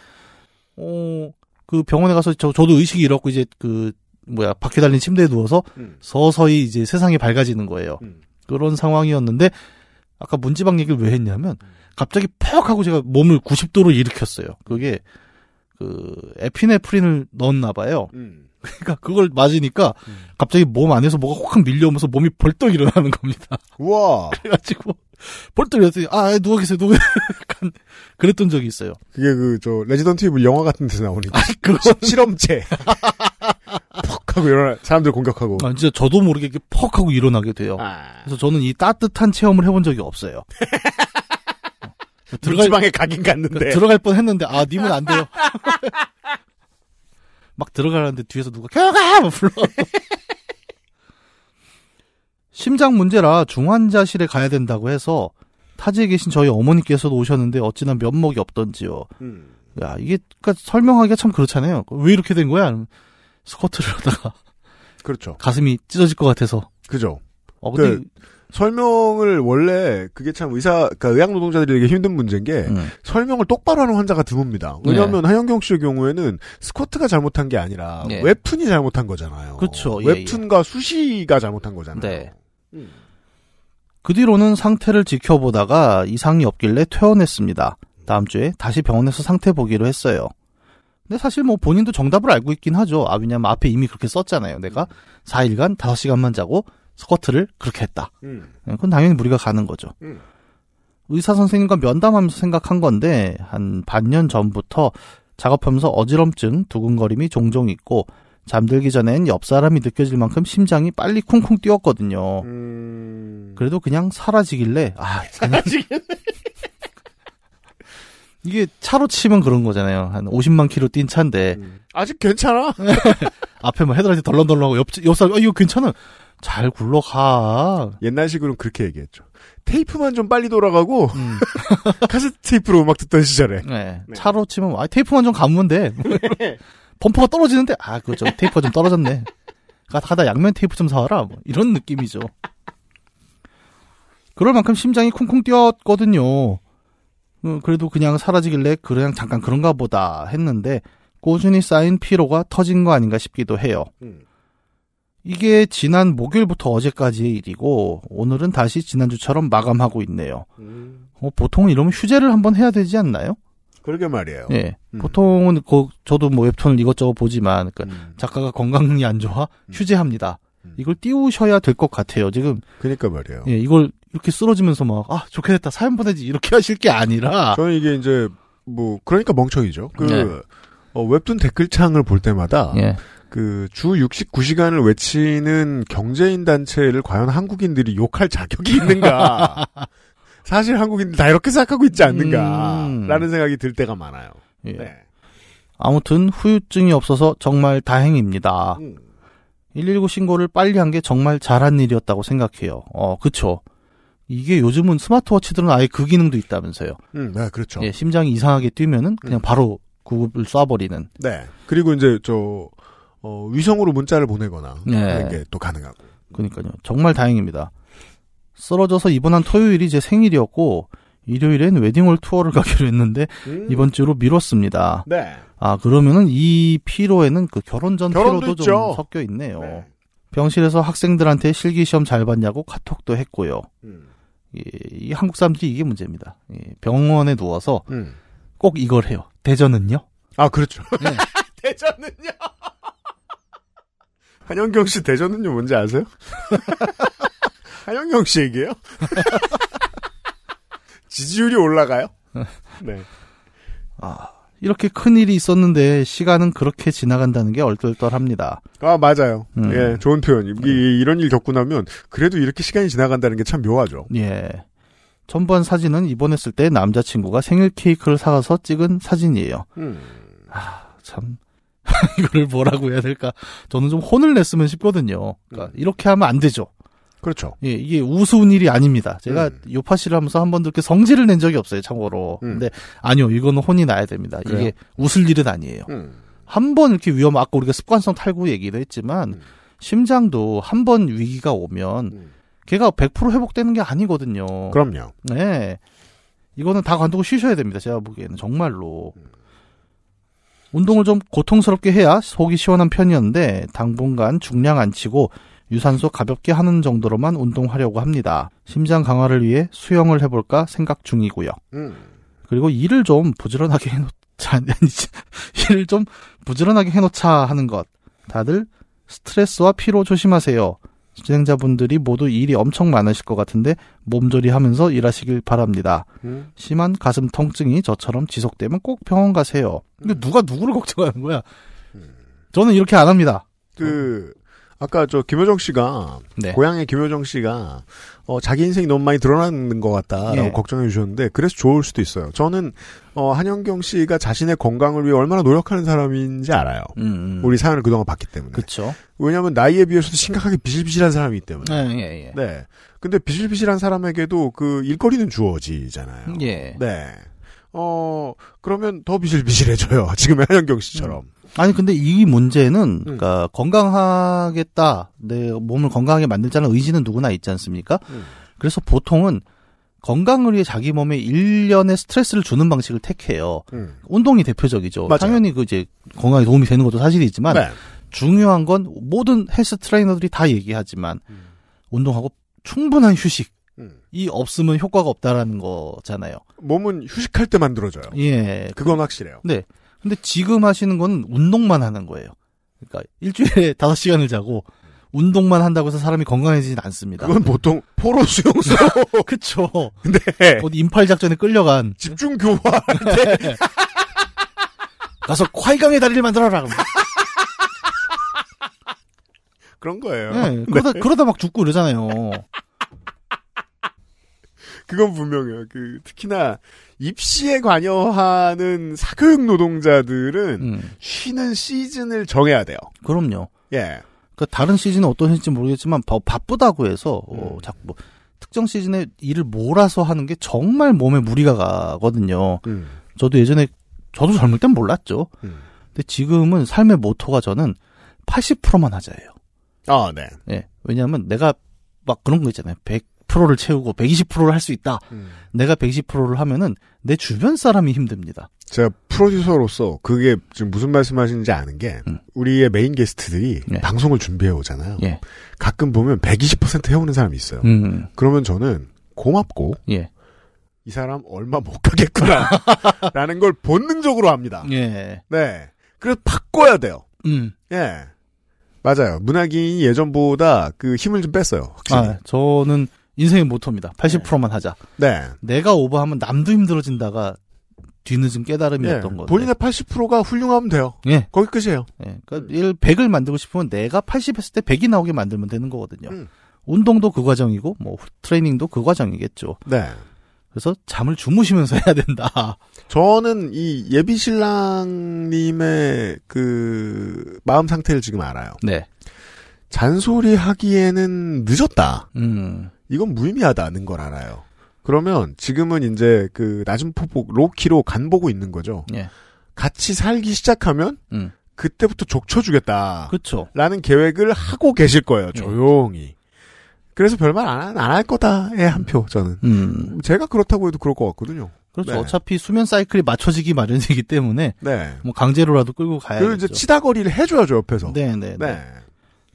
어, 그 병원에 가서 저, 저도 의식이 잃었고 이제 그 뭐야 바퀴 달린 침대에 누워서 음. 서서히 이제 세상이 밝아지는 거예요. 음. 그런 상황이었는데 아까 문지방 얘기를 왜 했냐면 갑자기 퍽 하고 제가 몸을 90도로 일으켰어요. 그게 그 에피네프린을 넣었나 봐요. 음. 그러니까 그걸 맞으니까 음. 갑자기 몸 안에서 뭐가 확 밀려오면서 몸이 벌떡 일어나는 겁니다. 우와. *laughs* 그래가지고 벌떡 일어났더니 아 누워 계세요 누워 계세요. 약간 그랬던 적이 있어요. 그게 그, 저, 레지던트 이블 영화 같은 데서 나오는 그거 실험체. *laughs* 퍽 하고 일어나, 사람들 공격하고. 아, 진짜 저도 모르게 이렇게 퍽 하고 일어나게 돼요. 아. 그래서 저는 이 따뜻한 체험을 해본 적이 없어요. *laughs* 어, 들어갈 들어갈 방에 가긴 갔는데. 그러니까 들어갈 뻔 했는데 아 님은 안 돼요. 막 들어가는데 뒤에서 누가 켜가 막 불러. *laughs* 심장 문제라 중환자실에 가야 된다고 해서 타지에 계신 저희 어머니께서도 오셨는데 어찌나 면목이 없던지요. 음. 야 이게 그러니까 설명하기가 참 그렇잖아요. 왜 이렇게 된 거야? 스쿼트를 하다가 그렇죠. 가슴이 찢어질 것 같아서. 그죠. 어 근데 설명을 원래 그게 참 의사, 그러니까 의학 노동자들에게 힘든 문제인 게 음, 설명을 똑바로 하는 환자가 드뭅니다. 왜냐하면 한영경 씨의 경우에는 스쿼트가 잘못한 게 아니라 네. 웹툰이 잘못한 거잖아요. 그렇죠. 예, 웹툰과 수시가 잘못한 거잖아요. 네. 음. 그 뒤로는 상태를 지켜보다가 이상이 없길래 퇴원했습니다. 다음 주에 다시 병원에서 상태 보기로 했어요. 근데 사실 뭐 본인도 정답을 알고 있긴 하죠. 아, 왜냐면 앞에 이미 그렇게 썼잖아요. 내가 4일간 5시간만 자고 스쿼트를 그렇게 했다. 음. 예, 그건 당연히 무리가 가는 거죠. 음. 의사 선생님과 면담하면서 생각한 건데 한 반년 전부터 작업하면서 어지럼증, 두근거림이 종종 있고 잠들기 전엔 옆 사람이 느껴질 만큼 심장이 빨리 쿵쿵 뛰었거든요. 음. 그래도 그냥 사라지길래 아 그냥 *laughs* 이게 차로 치면 그런 거잖아요. 한 50만 킬로 뛴 차인데 음. 아직 괜찮아. *laughs* 앞에 뭐 헤드라이트 덜렁덜렁하고 옆, 옆 사람 아, 이거 괜찮아. 잘 굴러가. 옛날식으로는 그렇게 얘기했죠. 테이프만 좀 빨리 돌아가고 음, *laughs* 카세트 테이프로 음악 듣던 시절에. 네. 네. 차로 치면 아 테이프만 좀 감으면 돼. *laughs* 범퍼가 떨어지는데 아 그거 저 테이프가 좀 떨어졌네. 가- 가다 양면 테이프 좀 사와라. 뭐 이런 느낌이죠. 그럴 만큼 심장이 쿵쿵 뛰었거든요. 어, 그래도 그냥 사라지길래 그냥 잠깐 그런가 보다 했는데 꾸준히 쌓인 피로가 터진 거 아닌가 싶기도 해요. 음. 이게 지난 목요일부터 어제까지의 일이고 오늘은 다시 지난주처럼 마감하고 있네요. 음. 어, 보통은 이러면 휴재를 한번 해야 되지 않나요? 그러게 말이에요. 예. 음. 보통은 그 저도 뭐 웹툰을 이것저것 보지만 그러니까 음. 작가가 건강이 안 좋아 휴재합니다. 음. 이걸 띄우셔야 될 것 같아요. 지금 그러니까 말이에요. 예, 이걸 이렇게 쓰러지면서 막 아 좋게 됐다 사연 보내지 이렇게 *laughs* 하실 게 아니라 저는 이게 이제 뭐 그러니까 멍청이죠. 그 네. 어, 웹툰 댓글창을 볼 때마다 예. 그 주 69시간을 외치는 경제인 단체를 과연 한국인들이 욕할 자격이 있는가? *laughs* 사실 한국인들 다 이렇게 생각하고 있지 않는가라는 음. 생각이 들 때가 많아요. 예. 네. 아무튼 후유증이 없어서 정말 다행입니다. 음. 119 신고를 빨리 한 게 정말 잘한 일이었다고 생각해요. 어, 그쵸. 이게 요즘은 스마트워치들은 아예 그 기능도 있다면서요. 음, 네, 그렇죠. 예, 심장이 이상하게 뛰면은 그냥 음. 바로 구급을 쏴버리는. 네. 그리고 이제 저 어, 위성으로 문자를 보내거나 네. 하는 게 또 가능하고. 그러니까요. 정말 다행입니다. 쓰러져서 이번 한 토요일이 제 생일이었고 일요일엔 웨딩홀 투어를 *laughs* 가기로 했는데 음. 이번 주로 미뤘습니다. 네. 아 그러면은 이 피로에는 그 결혼 전 피로도 있죠. 좀 섞여 있네요. 네. 병실에서 학생들한테 실기 시험 잘 봤냐고 카톡도 했고요. 음. 이, 이 한국 사람들이 이게 문제입니다. 이 병원에 누워서 음. 꼭 이걸 해요. 대전은요? 아, 그렇죠. 네. *laughs* 대전은요? 한영경 씨 대전은요 뭔지 아세요? *laughs* 한영경 씨 얘기예요? *laughs* 지지율이 올라가요? 네. 아 이렇게 큰 일이 있었는데 시간은 그렇게 지나간다는 게 얼떨떨합니다. 아, 맞아요. 음. 예, 좋은 표현. 이, 이런 일 겪고 나면 그래도 이렇게 시간이 지나간다는 게 참 묘하죠. 예. 전번 사진은 입원했을 때 남자친구가 생일 케이크를 사가서 찍은 사진이에요. 음. 참 *laughs* 이거를 뭐라고 해야 될까? 저는 좀 혼을 냈으면 싶거든요. 그러니까 이렇게 하면 안 되죠. 그렇죠. 예, 이게 우스운 일이 아닙니다. 제가 음. 요파 씨를 하면서 한 번도 이렇게 성질을 낸 적이 없어요, 참고로. 음. 근데 아니요, 이거는 혼이 나야 됩니다. 그래요? 이게 웃을 일은 아니에요. 음. 한번 이렇게 위험, 아까 우리가 습관성 탈구 얘기도 했지만, 음. 심장도 한 번 위기가 오면 음. 걔가 100% 회복되는 게 아니거든요. 그럼요. 네. 이거는 다 관두고 쉬셔야 됩니다. 제가 보기에는 정말로. 운동을 좀 고통스럽게 해야 속이 시원한 편이었는데 당분간 중량 안 치고 유산소 가볍게 하는 정도로만 운동하려고 합니다. 심장 강화를 위해 수영을 해볼까 생각 중이고요. 음. 그리고 일을 좀 부지런하게 해놓자, *laughs* 일을 좀 부지런하게 해놓자 하는 것. 다들 스트레스와 피로 조심하세요. 진행자분들이 모두 일이 엄청 많으실 것 같은데 몸조리 하면서 일하시길 바랍니다. 음. 심한 가슴 통증이 저처럼 지속되면 꼭 병원 가세요. 근데 누가 누구를 걱정하는 거야? 저는 이렇게 안 합니다. 그 아까 저 김효정 씨가 네. 고향의 김효정 씨가 어, 자기 인생이 너무 많이 드러나는 것 같다라고 예. 걱정해 주셨는데 그래서 좋을 수도 있어요. 저는 어, 한영경 씨가 자신의 건강을 위해 얼마나 노력하는 사람인지 알아요. 음, 음. 우리 사연을 그동안 봤기 때문에. 그쵸. 왜냐하면 나이에 비해서도 심각하게 비실비실한 사람이기 때문에. 네, 예, 예. 네. 근데 비실비실한 사람에게도 그 일거리는 주어지잖아요. 예. 네. 어, 그러면 더 비실비실해져요. *laughs* 지금의 한영경 씨처럼. 아니 근데 이 문제는 음. 그러니까 건강하겠다 내 몸을 건강하게 만들자는 의지는 누구나 있지 않습니까? 음. 그래서 보통은 건강을 위해 자기 몸에 일련의 스트레스를 주는 방식을 택해요. 음. 운동이 대표적이죠. 맞아요. 당연히 그 이제 건강에 도움이 되는 것도 사실이지만 네. 중요한 건 모든 헬스 트레이너들이 다 얘기하지만 음. 운동하고 충분한 휴식이 음. 없으면 효과가 없다라는 거잖아요. 몸은 휴식할 때 만들어져요. 예. 그건 확실해요. 네. 근데 지금 하시는 건 운동만 하는 거예요. 그러니까 일주일에 *laughs* 다섯 시간을 자고 운동만 한다고 해서 사람이 건강해지진 않습니다. 그건 보통 포로 수용소 *laughs* 그쵸. 네. 어디 인팔 작전에 끌려간 집중 교화 *laughs* 가서 콰이강의 다리를 만들어라. 그런 거예요. 네, 그러다 그러다 막 죽고 이러잖아요. 그건 분명해요. 그 특히나 입시에 관여하는 사교육 노동자들은 음, 쉬는 시즌을 정해야 돼요. 그럼요. 예. 그 다른 시즌은 어떠실지 모르겠지만 바, 바쁘다고 해서 어, 음. 자꾸 뭐 특정 시즌에 일을 몰아서 하는 게 정말 몸에 무리가 가거든요. 음. 저도 예전에 저도 젊을 땐 몰랐죠. 음. 근데 지금은 삶의 모토가 저는 80%만 하자예요. 아, 네. 예. 왜냐하면 내가 막 그런 거 있잖아요. 100% 를 채우고 120%를 할 수 있다. 음. 내가 120%를 하면은 내 주변 사람이 힘듭니다. 제가 프로듀서로서 그게 지금 무슨 말씀하시는지 아는 게 음. 우리의 메인 게스트들이 예. 방송을 준비해 오잖아요. 예. 가끔 보면 120% 해오는 사람이 있어요. 음. 그러면 저는 고맙고 예. 이 사람 얼마 못 가겠구나 *laughs* 라는 걸 본능적으로 합니다. 예. 네. 그래서 바꿔야 돼요. 음. 예. 맞아요. 문학인이 예전보다 그 힘을 좀 뺐어요. 확실히. 아, 저는 인생의 모토입니다. 80%만 하자. 네. 내가 오버하면 남도 힘들어진다가 뒤늦은 예. 깨달음이었던 건데. 본인의 80%가 훌륭하면 돼요. 예. 거기 끝이에요. 예. 그러니까 100을 만들고 싶으면 내가 80 했을 때 100이 나오게 만들면 되는 거거든요. 음. 운동도 그 과정이고 뭐 트레이닝도 그 과정이겠죠. 네. 그래서 잠을 주무시면서 해야 된다. *laughs* 저는 이 예비 신랑님의 그 마음 상태를 지금 알아요. 네. 잔소리 하기에는 늦었다. 음. 이건 무의미하다는 걸 알아요. 그러면 지금은 이제 그 낮은 포복 로키로 간 보고 있는 거죠. 예. 같이 살기 시작하면 음. 그때부터 족쳐주겠다. 그렇죠. 라는 계획을 하고 계실 거예요. 예. 조용히. 그래서 별말 안할 거다에 한 표 저는. 음. 제가 그렇다고 해도 그럴 것 같거든요. 그렇죠. 네. 어차피 수면 사이클이 맞춰지기 마련이기 때문에 네. 뭐 강제로라도 끌고 가야겠죠. 그리고 이제 치다거리를 해줘야죠 옆에서. 네, 네, 네. 네.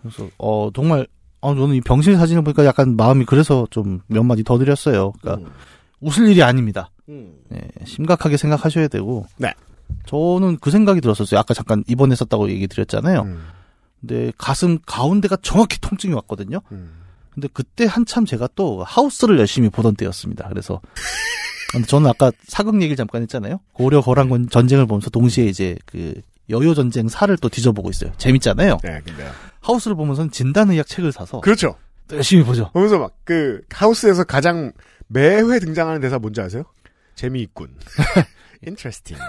그래서 어 정말 어 저는 이 병실 사진을 보니까 약간 마음이 그래서 좀 몇 마디 더 드렸어요. 그러니까 음. 웃을 일이 아닙니다. 음. 예, 심각하게 생각하셔야 되고. 네. 저는 그 생각이 들었었어요. 아까 잠깐 입원했었다고 얘기 드렸잖아요. 음. 근데 가슴 가운데가 정확히 통증이 왔거든요. 음. 근데 그때 한참 제가 또 하우스를 열심히 보던 때였습니다. 그래서 *laughs* 근데 저는 아까 사극 얘기를 잠깐 했잖아요. 고려 거란군 전쟁을 보면서 동시에 이제 그 여요 전쟁 사를 또 뒤져보고 있어요. 재밌잖아요. 네, 근데요. 하우스를 보면서는 진단의학 책을 사서 그렇죠. 또 열심히 보죠. 보면서 막 그 하우스에서 가장 매회 등장하는 대사 뭔지 아세요? 재미있군. *laughs* Interesting. *laughs*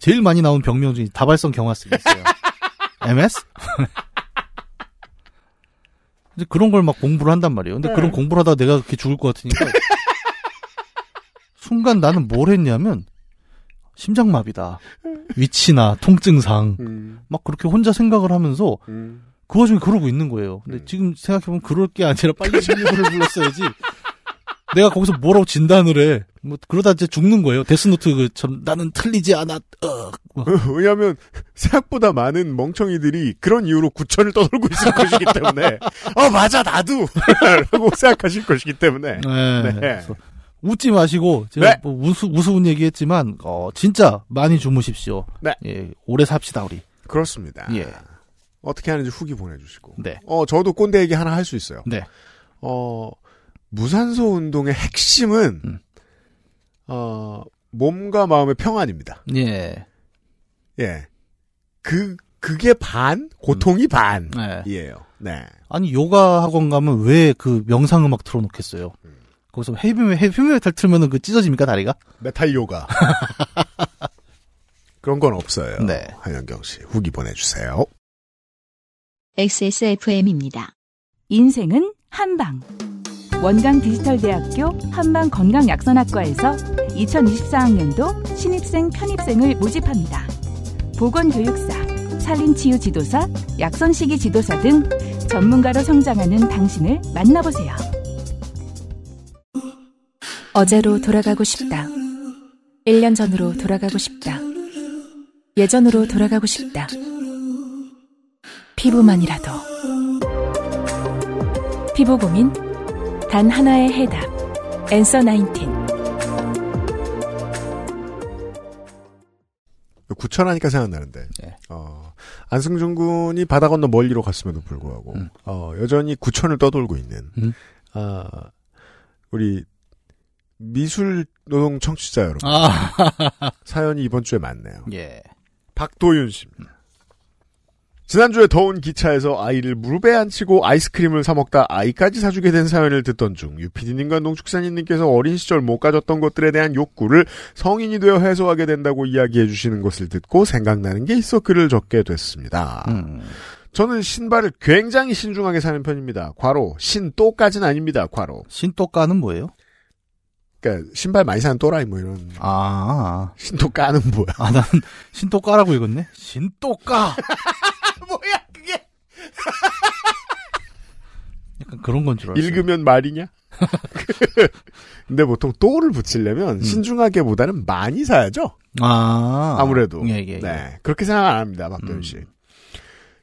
제일 많이 나온 병명 중에 다발성 경화증이 있어요. *laughs* MS? 이제 그런 걸 막 공부를 한단 말이에요. 근데 네. 그런 공부를 하다가 내가 그렇게 죽을 것 같으니까 순간 나는 뭘 했냐면 심장마비다. 위치나 통증상 음, 막 그렇게 혼자 생각을 하면서 음. 그 와중에 그러고 있는 거예요. 근데 음. 지금 생각해보면 그럴 게 아니라 빨리 신유를 불렀어야지. *laughs* 내가 거기서 뭐라고 진단을 해. 뭐, 그러다 이제 죽는 거예요. 데스노트 그처럼 나는 틀리지 않았, 어. 막. *laughs* 왜냐하면 생각보다 많은 멍청이들이 그런 이유로 구천을 떠돌고 있을 것이기 때문에 *laughs* 어 맞아 나도 라고 생각하실 것이기 때문에 네. 네. 웃지 마시고, 제가 네. 뭐 우스, 우스운 얘기했지만, 어, 진짜 많이 주무십시오. 네. 예, 오래 삽시다, 우리. 그렇습니다. 예. 어떻게 하는지 후기 보내주시고 네. 어 저도 꼰대 얘기 하나 할 수 있어요. 네. 어 무산소 운동의 핵심은 음. 어 몸과 마음의 평안입니다. 예. 예. 그 그게 반 고통이 네. 반이에요. 네. 아니 요가 학원 가면 왜 그 명상 음악 틀어놓겠어요? 거기서 헤비메 헤비메탈 틀면은 그 찢어집니까 다리가? 메탈 요가. *laughs* 그런 건 없어요. 네. 한영경 씨 후기 보내주세요. XSFM입니다. 인생은 한방. 원광 디지털대학교 한방 건강약선학과에서 2024학년도 신입생 편입생을 모집합니다. 보건교육사, 산림치유 지도사, 약선시기 지도사 등 전문가로 성장하는 당신을 만나보세요. 어제로 돌아가고 싶다. 1년 전으로 돌아가고 싶다. 예전으로 돌아가고 싶다. 피부만이라도. 피부 고민 단 하나의 해답. 엔서 나인틴. 구천하니까 생각나는데 네. 어, 안승준 군이 바다 건너 멀리로 갔음에도 불구하고 음. 어, 여전히 구천을 떠돌고 있는 음. 아, 우리 미술 노동 청취자 여러분 아, *laughs* 사연이 이번 주에 많네요. 예. 박도윤 씨입니다. 지난주에 더운 기차에서 아이를 무릎에 앉히고 아이스크림을 사 먹다 아이까지 사주게 된 사연을 듣던 중 유피디님과 농축사님께서 어린 시절 못 가졌던 것들에 대한 욕구를 성인이 되어 해소하게 된다고 이야기해 주시는 것을 듣고 생각나는 게 있어 글을 적게 됐습니다. 음. 저는 신발을 굉장히 신중하게 사는 편입니다. 과로 신또까지는 아닙니다. 과로. 신또까는 뭐예요? 그러니까 신발 많이 사는 또라이 뭐 이런 아, 신또까는 뭐야? 아, 난 신또까라고 읽었네? 신또까! *laughs* 뭐야 그게? *laughs* 약간 그런 건 줄 알았어요. 읽으면 말이냐? *laughs* 근데 보통 또를 붙이려면 음. 신중하게보다는 많이 사야죠. 아. 아무래도. 예, 예, 예. 네. 그렇게 생각 안 합니다, 박도현 씨.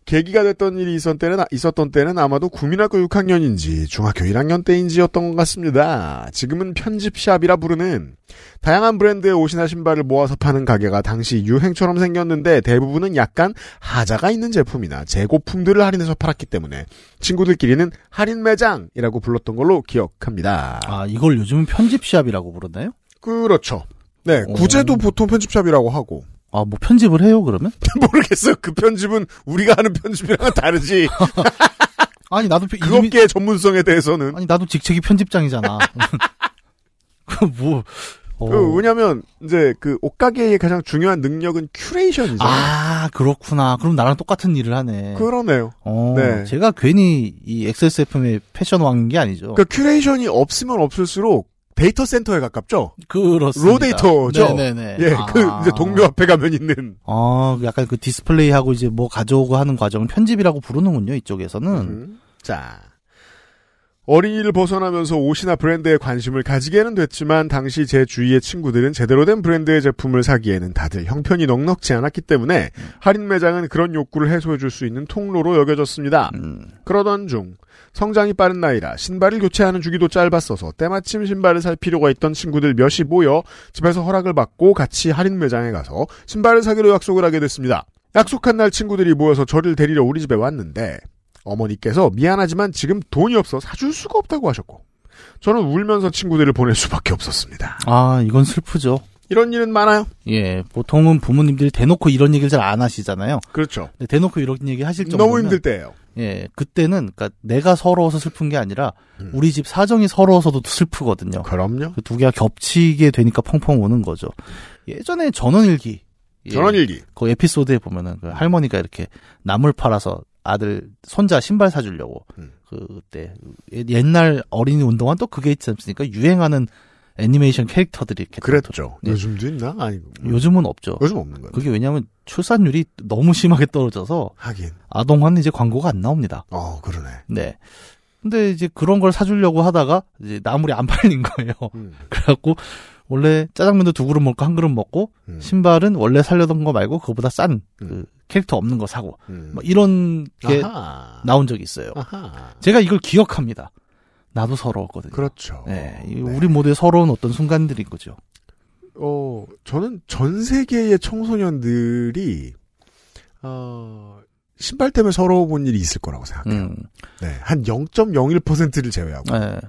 음. 계기가 됐던 일이 있었던 때는, 있었던 때는 아마도 국민학교 6학년인지 중학교 1학년 때인지였던 것 같습니다. 지금은 편집샵이라 부르는 다양한 브랜드의 옷이나 신발을 모아서 파는 가게가 당시 유행처럼 생겼는데 대부분은 약간 하자가 있는 제품이나 재고품들을 할인해서 팔았기 때문에 친구들끼리는 할인 매장이라고 불렀던 걸로 기억합니다. 아, 이걸 요즘은 편집샵이라고 부르나요? 그렇죠. 네, 오. 구제도 보통 편집샵이라고 하고 아, 뭐 편집을 해요, 그러면? *laughs* 모르겠어요. 그 편집은 우리가 하는 편집이랑은 다르지. *laughs* 아니, 나도 편- 그 이름이- 업계의 전문성에 대해서는. 아니, 나도 직책이 편집장이잖아. *laughs* 그, 뭐, 어. 그, 왜냐면, 이제, 그, 옷가게의 가장 중요한 능력은 curation이죠. 아, 그렇구나. 그럼 나랑 똑같은 일을 하네. 그러네요. 어, 네. 제가 괜히 이 XSFM의 패션 왕인 게 아니죠. 그 curation이 없으면 없을수록 데이터 센터에 가깝죠? 그렇습니다. raw data죠? 네네네. 예, 아. 그, 이제 동묘 앞에 가면 있는. 어, 약간 그 디스플레이하고 이제 뭐 가져오고 하는 과정을 편집이라고 부르는군요, 이쪽에서는. 음. 자. 어린이를 벗어나면서 옷이나 브랜드에 관심을 가지게는 됐지만 당시 제 주위의 친구들은 제대로 된 브랜드의 제품을 사기에는 다들 형편이 넉넉지 않았기 때문에 할인 매장은 그런 욕구를 해소해 줄 수 있는 통로로 여겨졌습니다. 음. 그러던 중 성장이 빠른 나이라 신발을 교체하는 주기도 짧았어서 때마침 신발을 살 필요가 있던 친구들 몇이 모여 집에서 허락을 받고 같이 할인 매장에 가서 신발을 사기로 약속을 하게 됐습니다. 약속한 날 친구들이 모여서 저를 데리러 우리 집에 왔는데 어머니께서 미안하지만 지금 돈이 없어 사줄 수가 없다고 하셨고 저는 울면서 친구들을 보낼 수밖에 없었습니다. 아, 이건 슬프죠. 이런 일은 많아요. 예, 보통은 부모님들이 대놓고 이런 얘기를 잘 안 하시잖아요. 그렇죠. 근데 대놓고 이런 얘기 하실 정도면 너무 힘들 때예요. 예, 그때는 그러니까 내가 서러워서 슬픈 게 아니라 음. 우리 집 사정이 서러워서도 슬프거든요. 그럼요. 그 두 개가 겹치게 되니까 펑펑 우는 거죠. 예전에 전원일기. 예, 전원일기. 그 에피소드에 보면은 그 할머니가 이렇게 나물 팔아서 아들 손자 신발 사주려고 음. 그때 옛날 어린이 운동화 또 그게 있지 않습니까? 유행하는 애니메이션 캐릭터들이 이렇게 그랬죠. 네. 요즘도 있나? 아니고. 요즘은 없죠. 요즘 없는 거예요. 그게 왜냐하면 출산율이 너무 심하게 떨어져서 하긴. 아동화는 이제 광고가 안 나옵니다. 어, 그러네. 네. 근데 이제 그런 걸 사주려고 하다가 이제 나물이 안 *laughs* 팔린 거예요. 음. 그래갖고 원래 짜장면도 두 그릇 먹고 한 그릇 먹고 음. 신발은 원래 살려던 거 말고 그거보다 싼그 음. 캐릭터 없는 거 사고 음. 뭐 이런 게 아하. 나온 적이 있어요. 아하. 제가 이걸 기억합니다. 나도 서러웠거든요. 그렇죠. 네, 이 네. 우리 모두의 서러운 어떤 순간들인 거죠. 어, 저는 전 세계의 청소년들이, 어, 신발 때문에 서러워 본 일이 있을 거라고 생각해요. 음, 네. 한 0.01%를 제외하고. 네.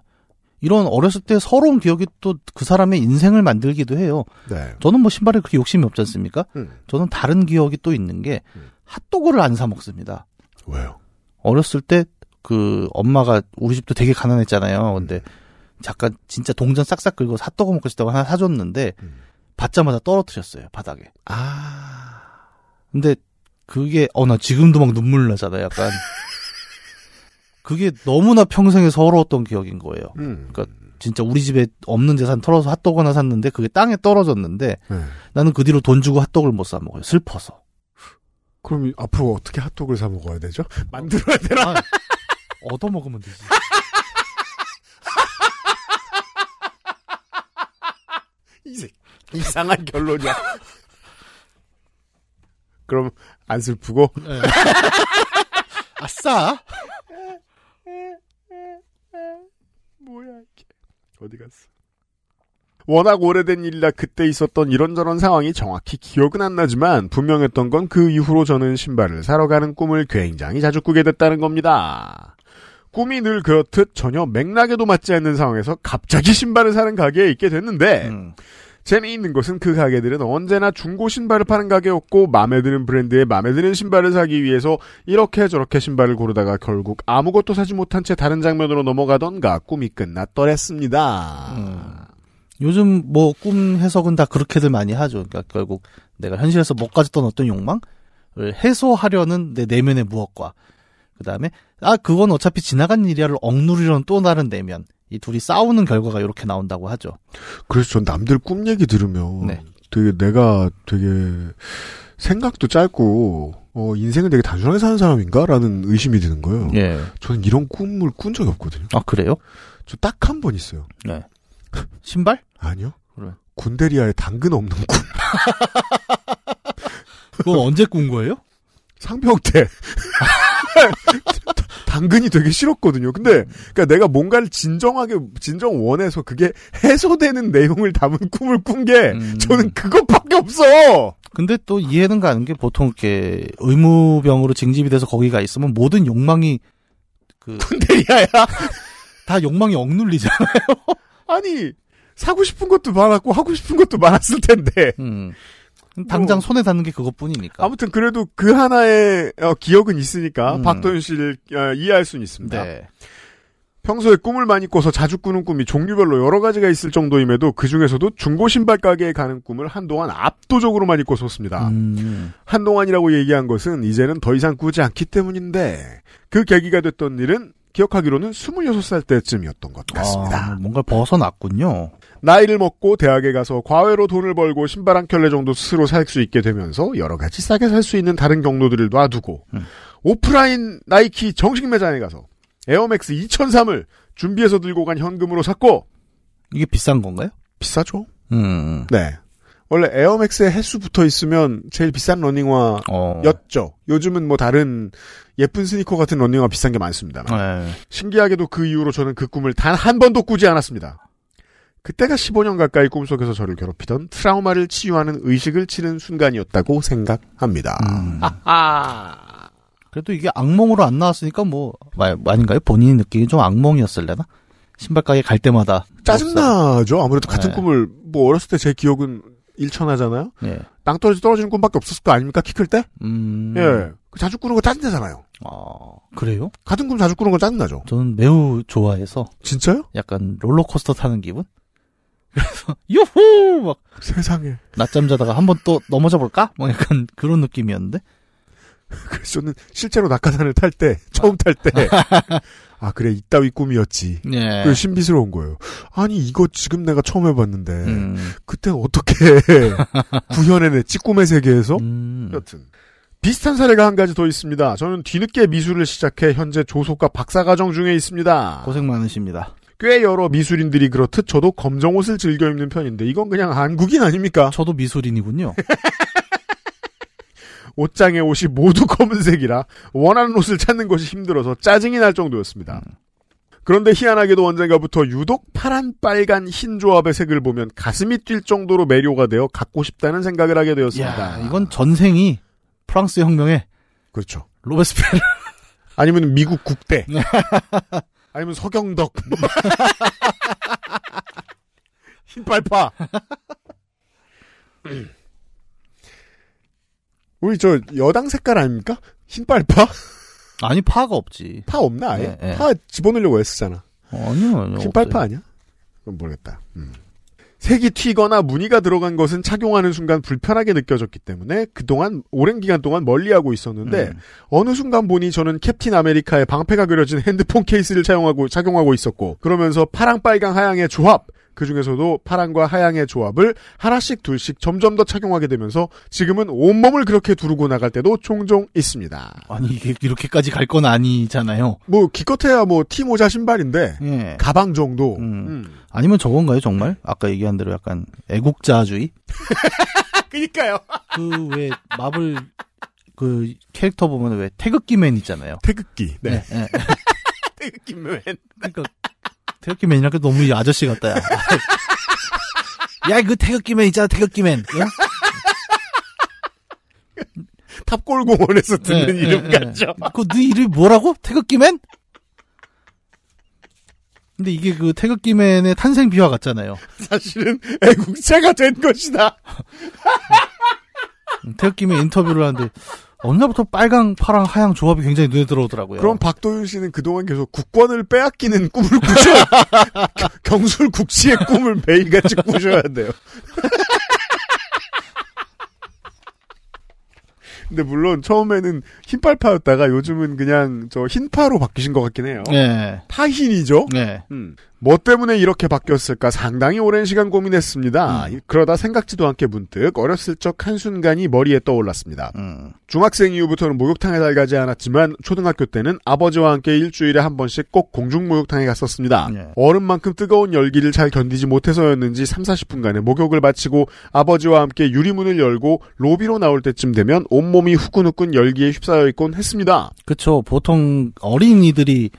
이런 어렸을 때 서러운 기억이 또 그 사람의 인생을 만들기도 해요. 네. 저는 뭐 신발에 그렇게 욕심이 없지 않습니까? 음. 저는 다른 기억이 또 있는 게 음. 핫도그를 안 사 먹습니다. 왜요? 어렸을 때 그 엄마가 우리 집도 되게 가난했잖아요. 근데 음. 잠깐 진짜 동전 싹싹 긁고 핫도그 먹고 싶다고 하나 사줬는데 음. 받자마자 떨어뜨렸어요 바닥에. 아. 근데 그게 어 나 지금도 막 눈물 나잖아요. 약간 *laughs* 그게 너무나 평생에 서러웠던 기억인 거예요. 음. 그러니까 진짜 우리 집에 없는 재산 털어서 핫도그 하나 샀는데 그게 땅에 떨어졌는데 네. 나는 그 뒤로 돈 주고 핫도그를 못 사 먹어요. 슬퍼서. 그럼 이- 앞으로 어떻게 핫도그를 사 먹어야 되죠? *laughs* 만들어야 되나? 아, 얻어 먹으면 되지. *laughs* 이상한 결론이야. *laughs* 그럼 안 슬프고 네. *laughs* 아싸. 뭐야 이게 어디 갔어? 워낙 오래된 일이라 그때 있었던 이런저런 상황이 정확히 기억은 안 나지만 분명했던 건 그 이후로 저는 신발을 사러 가는 꿈을 굉장히 자주 꾸게 됐다는 겁니다. 꿈이 늘 그렇듯 전혀 맥락에도 맞지 않는 상황에서 갑자기 *laughs* 신발을 사는 가게에 있게 됐는데 음. 재미있는 것은 그 가게들은 언제나 중고 신발을 파는 가게였고 마음에 드는 브랜드의 마음에 드는 신발을 사기 위해서 이렇게 저렇게 신발을 고르다가 결국 아무것도 사지 못한 채 다른 장면으로 넘어가던가 꿈이 끝났더랬습니다. 음. 요즘 뭐 꿈 해석은 다 그렇게들 많이 하죠. 그러니까 결국 내가 현실에서 못 가졌던 어떤 욕망을 해소하려는 내 내면의 무엇과 그 다음에 아 그건 어차피 지나간 일이야를 억누르려는 또 다른 내면 이 둘이 싸우는 결과가 이렇게 나온다고 하죠. 그래서 전 남들 꿈 얘기 들으면 네. 되게 내가 되게 생각도 짧고 어, 인생을 되게 단순하게 사는 사람인가라는 의심이 드는 거예요. 예. 저는 이런 꿈을 꾼 적이 없거든요. 아 그래요? 저 딱 한 번 있어요. 네. 신발? 아니요. 그래. 군대리아에 당근 없는 꿈. *laughs* 그건 언제 꾼 거예요? 상병 때. *laughs* 당근이 되게 싫었거든요. 근데, 그니까 내가 뭔가를 진정하게, 진정 원해서 그게 해소되는 내용을 담은 꿈을 꾼 게, 음. 저는 그것밖에 없어! 근데 또 이해는 가는 게 보통 이렇게 의무병으로 징집이 돼서 거기가 있으면 모든 욕망이 그 *laughs* 다 군대리아야? 욕망이 억눌리잖아요. 아니, 사고 싶은 것도 많았고, 하고 싶은 것도 많았을 텐데. 음. 당장 뭐. 손에 닿는 게 그것뿐이니까. 아무튼 그래도 그 하나의 어, 기억은 있으니까, 음. 박도현 씨를 어, 이해할 수는 있습니다. 네. 평소에 꿈을 많이 꿔서 자주 꾸는 꿈이 종류별로 여러 가지가 있을 정도임에도 그 중에서도 중고 신발 가게에 가는 꿈을 한동안 압도적으로 많이 꿨었습니다. 음. 한동안이라고 얘기한 것은 이제는 더 이상 꾸지 않기 때문인데 그 계기가 됐던 일은 기억하기로는 26살 때쯤이었던 것 같습니다. 아, 뭔가 벗어났군요. 나이를 먹고 대학에 가서 과외로 돈을 벌고 신발 한 켤레 정도 스스로 살 수 있게 되면서 여러 가지 싸게 살 수 있는 다른 경로들을 놔두고 음. 오프라인 나이키 정식 매장에 가서 에어맥스 2003을 준비해서 들고 간 현금으로 샀고 이게 비싼 건가요? 비싸죠? 음. 네. 원래 에어맥스에 횟수 붙어 있으면 제일 비싼 러닝화였죠. 어. 요즘은 뭐 다른 예쁜 스니커 같은 러닝화 비싼 게 많습니다. 네. 신기하게도 그 이후로 저는 그 꿈을 단 한 번도 꾸지 않았습니다. 그때가 15년 가까이 꿈속에서 저를 괴롭히던 트라우마를 치유하는 의식을 치는 순간이었다고 생각합니다. 음. 아, 그래도 이게 악몽으로 안 나왔으니까 뭐, 마- 아닌가요? 본인이 느끼기 좀 악몽이었을래나? 신발 가게 갈 때마다. 짜증나죠? 아무래도 같은 네. 꿈을, 뭐 어렸을 때 제 기억은 일천하잖아요? 예. 땅떨어지 떨어지는 꿈밖에 없었을 거 아닙니까? 키 클 때? 음. 예. 그 자주 꾸는 거 짜증나잖아요. 아, 그래요? 같은 꿈 자주 꾸는 건 짜증나죠? 저는 매우 좋아해서 진짜요? 약간 롤러코스터 타는 기분? 그래서, *laughs* 유후! 막, 세상에. 낮잠 자다가 한번 또 넘어져 볼까? 뭐 약간 그런 느낌이었는데? 그래서 저는 실제로 낙하산을 탈 때, 처음 탈 때, *laughs* 아, 그래, 이따위 꿈이었지. 예. 그 신비스러운 거예요. 아니, 이거 지금 내가 처음 해봤는데, 음. 그때 어떻게 *laughs* 구현해냈지, 꿈의 세계에서? 음. 여튼. 비슷한 사례가 한 가지 더 있습니다. 저는 뒤늦게 미술을 시작해 현재 조속과 박사과정 중에 있습니다. 고생 많으십니다. 꽤 여러 미술인들이 그렇듯 저도 검정 옷을 즐겨 입는 편인데 이건 그냥 한국인 아닙니까? 저도 미술인이군요. *laughs* 옷장의 옷이 모두 검은색이라 원하는 옷을 찾는 것이 힘들어서 짜증이 날 정도였습니다. 그런데 희한하게도 언젠가부터 유독 파란, 빨간, 흰 조합의 색을 보면 가슴이 뛸 정도로 매료가 되어 갖고 싶다는 생각을 하게 되었습니다. 야, 이건 전생이 프랑스 혁명의 그렇죠. 로베스페르. 아니면 미국 국대. *laughs* 아니면 서경덕. *laughs* 흰빨파. *laughs* 우리 저 여당 색깔 아닙니까? 흰빨파? 아니 파가 없지. 파 없나 아예? 네, 네. 파 집어넣으려고 애쓰잖아. 아니요. 아니요, 흰빨파. 아니야? 그럼 모르겠다. 음. 색이 튀거나 무늬가 들어간 것은 착용하는 순간 불편하게 느껴졌기 때문에 그동안 오랜 기간 동안 멀리하고 있었는데 음. 어느 순간 보니 저는 캡틴 아메리카의 방패가 그려진 핸드폰 케이스를 착용하고 착용하고 있었고 그러면서 파랑 빨강 하양의 조합 그 중에서도 파랑과 하양의 조합을 하나씩 둘씩 점점 더 착용하게 되면서 지금은 온몸을 그렇게 두르고 나갈 때도 종종 있습니다. 아니 이게 이렇게까지 갈 건 아니잖아요. 뭐 기껏해야 뭐 티모자 신발인데 예. 가방 정도. 음. 음. 아니면 저건가요 정말? 아까 얘기한 대로 약간 애국자주의? *laughs* 그니까요. 그 왜 마블 그 캐릭터 보면 왜 태극기맨 있잖아요. 태극기. 네. 예, 예. 태극기맨. 그러니까 태극기맨이랑 너무 이 아저씨 같다. 야, 야, 그 태극기맨 있잖아, 태극기맨. 어? 탑골공원에서 듣는 예, 이름 예, 예. 같죠. 그네 이름이 뭐라고? 태극기맨? 근데 이게 그 태극기맨의 탄생 비화 같잖아요. 사실은 애국자가 된 것이다. 음, 태극기맨 인터뷰를 하는데 어느 날부터 빨강, 파랑, 하양 조합이 굉장히 눈에 들어오더라고요. 그럼 박도윤 씨는 그동안 계속 국권을 빼앗기는 꿈을 겨- *laughs* 경술 국시의 꿈을 매일같이 꾸셔야 돼요. *laughs* 근데 물론 처음에는 흰빨파였다가 요즘은 그냥 저 흰파로 바뀌신 것 같긴 해요. 네. 파흰이죠? 네. 음. 뭐 때문에 이렇게 바뀌었을까 상당히 오랜 시간 고민했습니다. 음. 그러다 생각지도 않게 문득 어렸을 적 한순간이 머리에 떠올랐습니다. 음. 중학생 이후부터는 목욕탕에 잘 가지 않았지만 초등학교 때는 아버지와 함께 일주일에 한 번씩 꼭 공중 목욕탕에 갔었습니다. 네. 얼음만큼 뜨거운 열기를 잘 견디지 못해서였는지 3, 40분간의 목욕을 마치고 아버지와 함께 유리문을 열고 로비로 나올 때쯤 되면 온몸이 후끈후끈 열기에 휩싸여 있곤 했습니다. 그쵸. 보통 어린이들이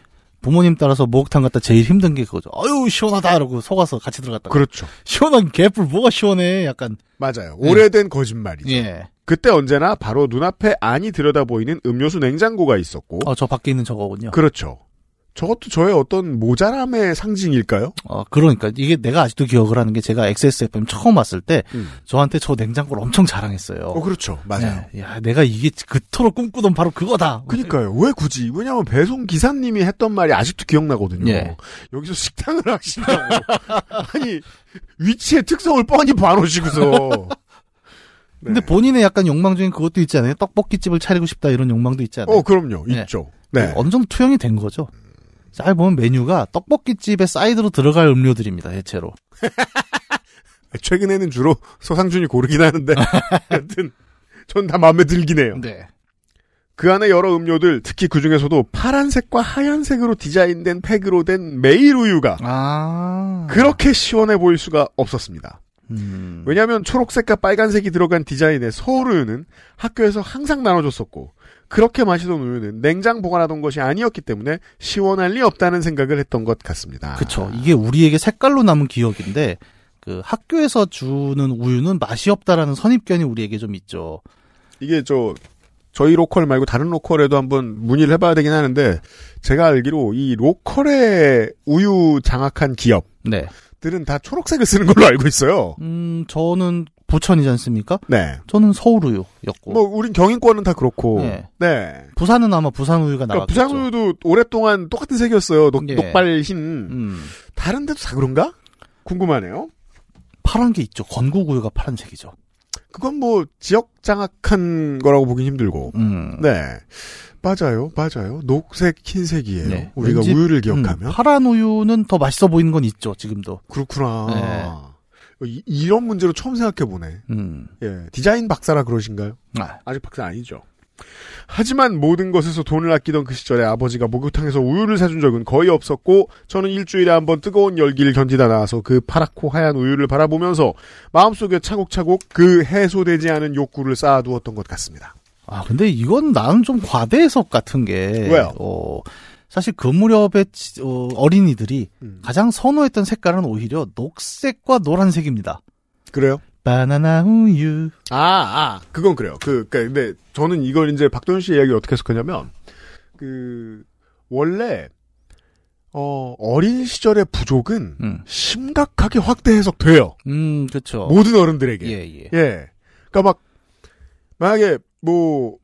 부모님 따라서 목욕탕 갔다 제일 힘든 게 그거죠. 아유, 시원하다! 이러고 속아서 같이 들어갔다. 그렇죠. 시원한 개뿔 뭐가 시원해? 약간. 맞아요. 오래된 거짓말이죠. 예. 그때 언제나 바로 눈앞에 안이 들여다 보이는 음료수 냉장고가 있었고 어, 저 밖에 있는 저거군요. 그렇죠. 저것도 저의 어떤 모자람의 상징일까요? 어, 그러니까 이게 내가 아직도 기억을 하는 게 제가 XSFM 처음 왔을 때 음. 저한테 저 냉장고를 엄청 자랑했어요. 어, 그렇죠. 맞아요. 네. 야, 내가 이게 그토록 꿈꾸던 바로 그거다. 그니까요. 왜 굳이? 왜냐면 배송 기사님이 했던 말이 아직도 기억나거든요. 예. 여기서 식당을 *laughs* 하신다고. 아니, 위치의 특성을 뻔히 봐놓으시고서. *laughs* 근데 네. 본인의 약간 욕망 중에 그것도 있지 않아요? 떡볶이집을 차리고 싶다 이런 욕망도 있지 않아요? 어, 그럼요. 네. 있죠. 네. 어느 정도 투영이 된 거죠. 잘 보면 메뉴가 떡볶이집의 사이드로 들어갈 음료들입니다, 대체로. *laughs* 최근에는 주로 서상준이 고르긴 하는데. *laughs* 하여튼, 전 다 마음에 들긴 해요. 네. 그 안에 여러 음료들, 특히 그 중에서도 파란색과 하얀색으로 디자인된 팩으로 된 메일 우유가 아. 그렇게 시원해 보일 수가 없었습니다. 음. 왜냐하면 초록색과 빨간색이 들어간 디자인의 서울 우유는 학교에서 항상 나눠줬었고 그렇게 마시던 우유는 냉장 보관하던 것이 아니었기 때문에 시원할 리 없다는 생각을 했던 것 같습니다. 그쵸. 이게 우리에게 색깔로 남은 기억인데, 그 학교에서 주는 우유는 맛이 없다라는 선입견이 우리에게 좀 있죠. 이게 저 저희 local 말고 다른 local에도 한번 문의를 해봐야 되긴 하는데 제가 알기로 이 local의 우유 장악한 기업들은 네. 다 초록색을 쓰는 걸로 알고 있어요. 음, 저는 부천이지 않습니까? 네. 저는 서울 우유였고. 뭐 우린 경인권은 다 그렇고. 네. 네. 부산은 아마 부산 우유가 그러니까 나왔겠죠. 부산 우유도 오랫동안 똑같은 색이었어요. 녹, 예. 녹발 흰. 음. 다른 데도 다 그런가? 궁금하네요. 파란 게 있죠. 건국 우유가 파란색이죠. 그건 뭐 지역 장악한 거라고 보긴 힘들고. 음. 네. 맞아요. 맞아요. 녹색 흰색이에요. 네. 우리가 왠지, 우유를 음, 기억하면 파란 우유는 더 맛있어 보이는 건 있죠, 지금도. 그렇구나. 이, 이 런 문제로 처음 생각해 보네. 음. 예. 디자인 박사라 그러신가요? 아, 아직 박사 아니죠. 하지만 모든 것에서 돈을 아끼던 그 시절에 아버지가 목욕탕에서 우유를 사준 적은 거의 없었고 저는 일주일에 한 번 뜨거운 열기를 견디다 나와서 그 파랗고 하얀 우유를 바라보면서 마음속에 차곡차곡 그 해소되지 않은 욕구를 쌓아두었던 것 같습니다. 아, 근데 이건 나는 좀 과대 해석 같은 게. 왜요? 어, 사실 그 무렵에 지- 어, 어린이들이 음. 가장 선호했던 색깔은 오히려 녹색과 노란색입니다. 그래요? 바나나 우유. 아, 아, 그건 그래요. 그, 그, 근데 저는 이걸 이제 박도현 씨 이야기를 어떻게 해석하냐면, 그, 원래, 어, 어린 시절의 부족은 음, 심각하게 확대 해석돼요. 음, 그쵸. 모든 어른들에게. 예, 예. 예. 그니까 막, 만약에, 뭐,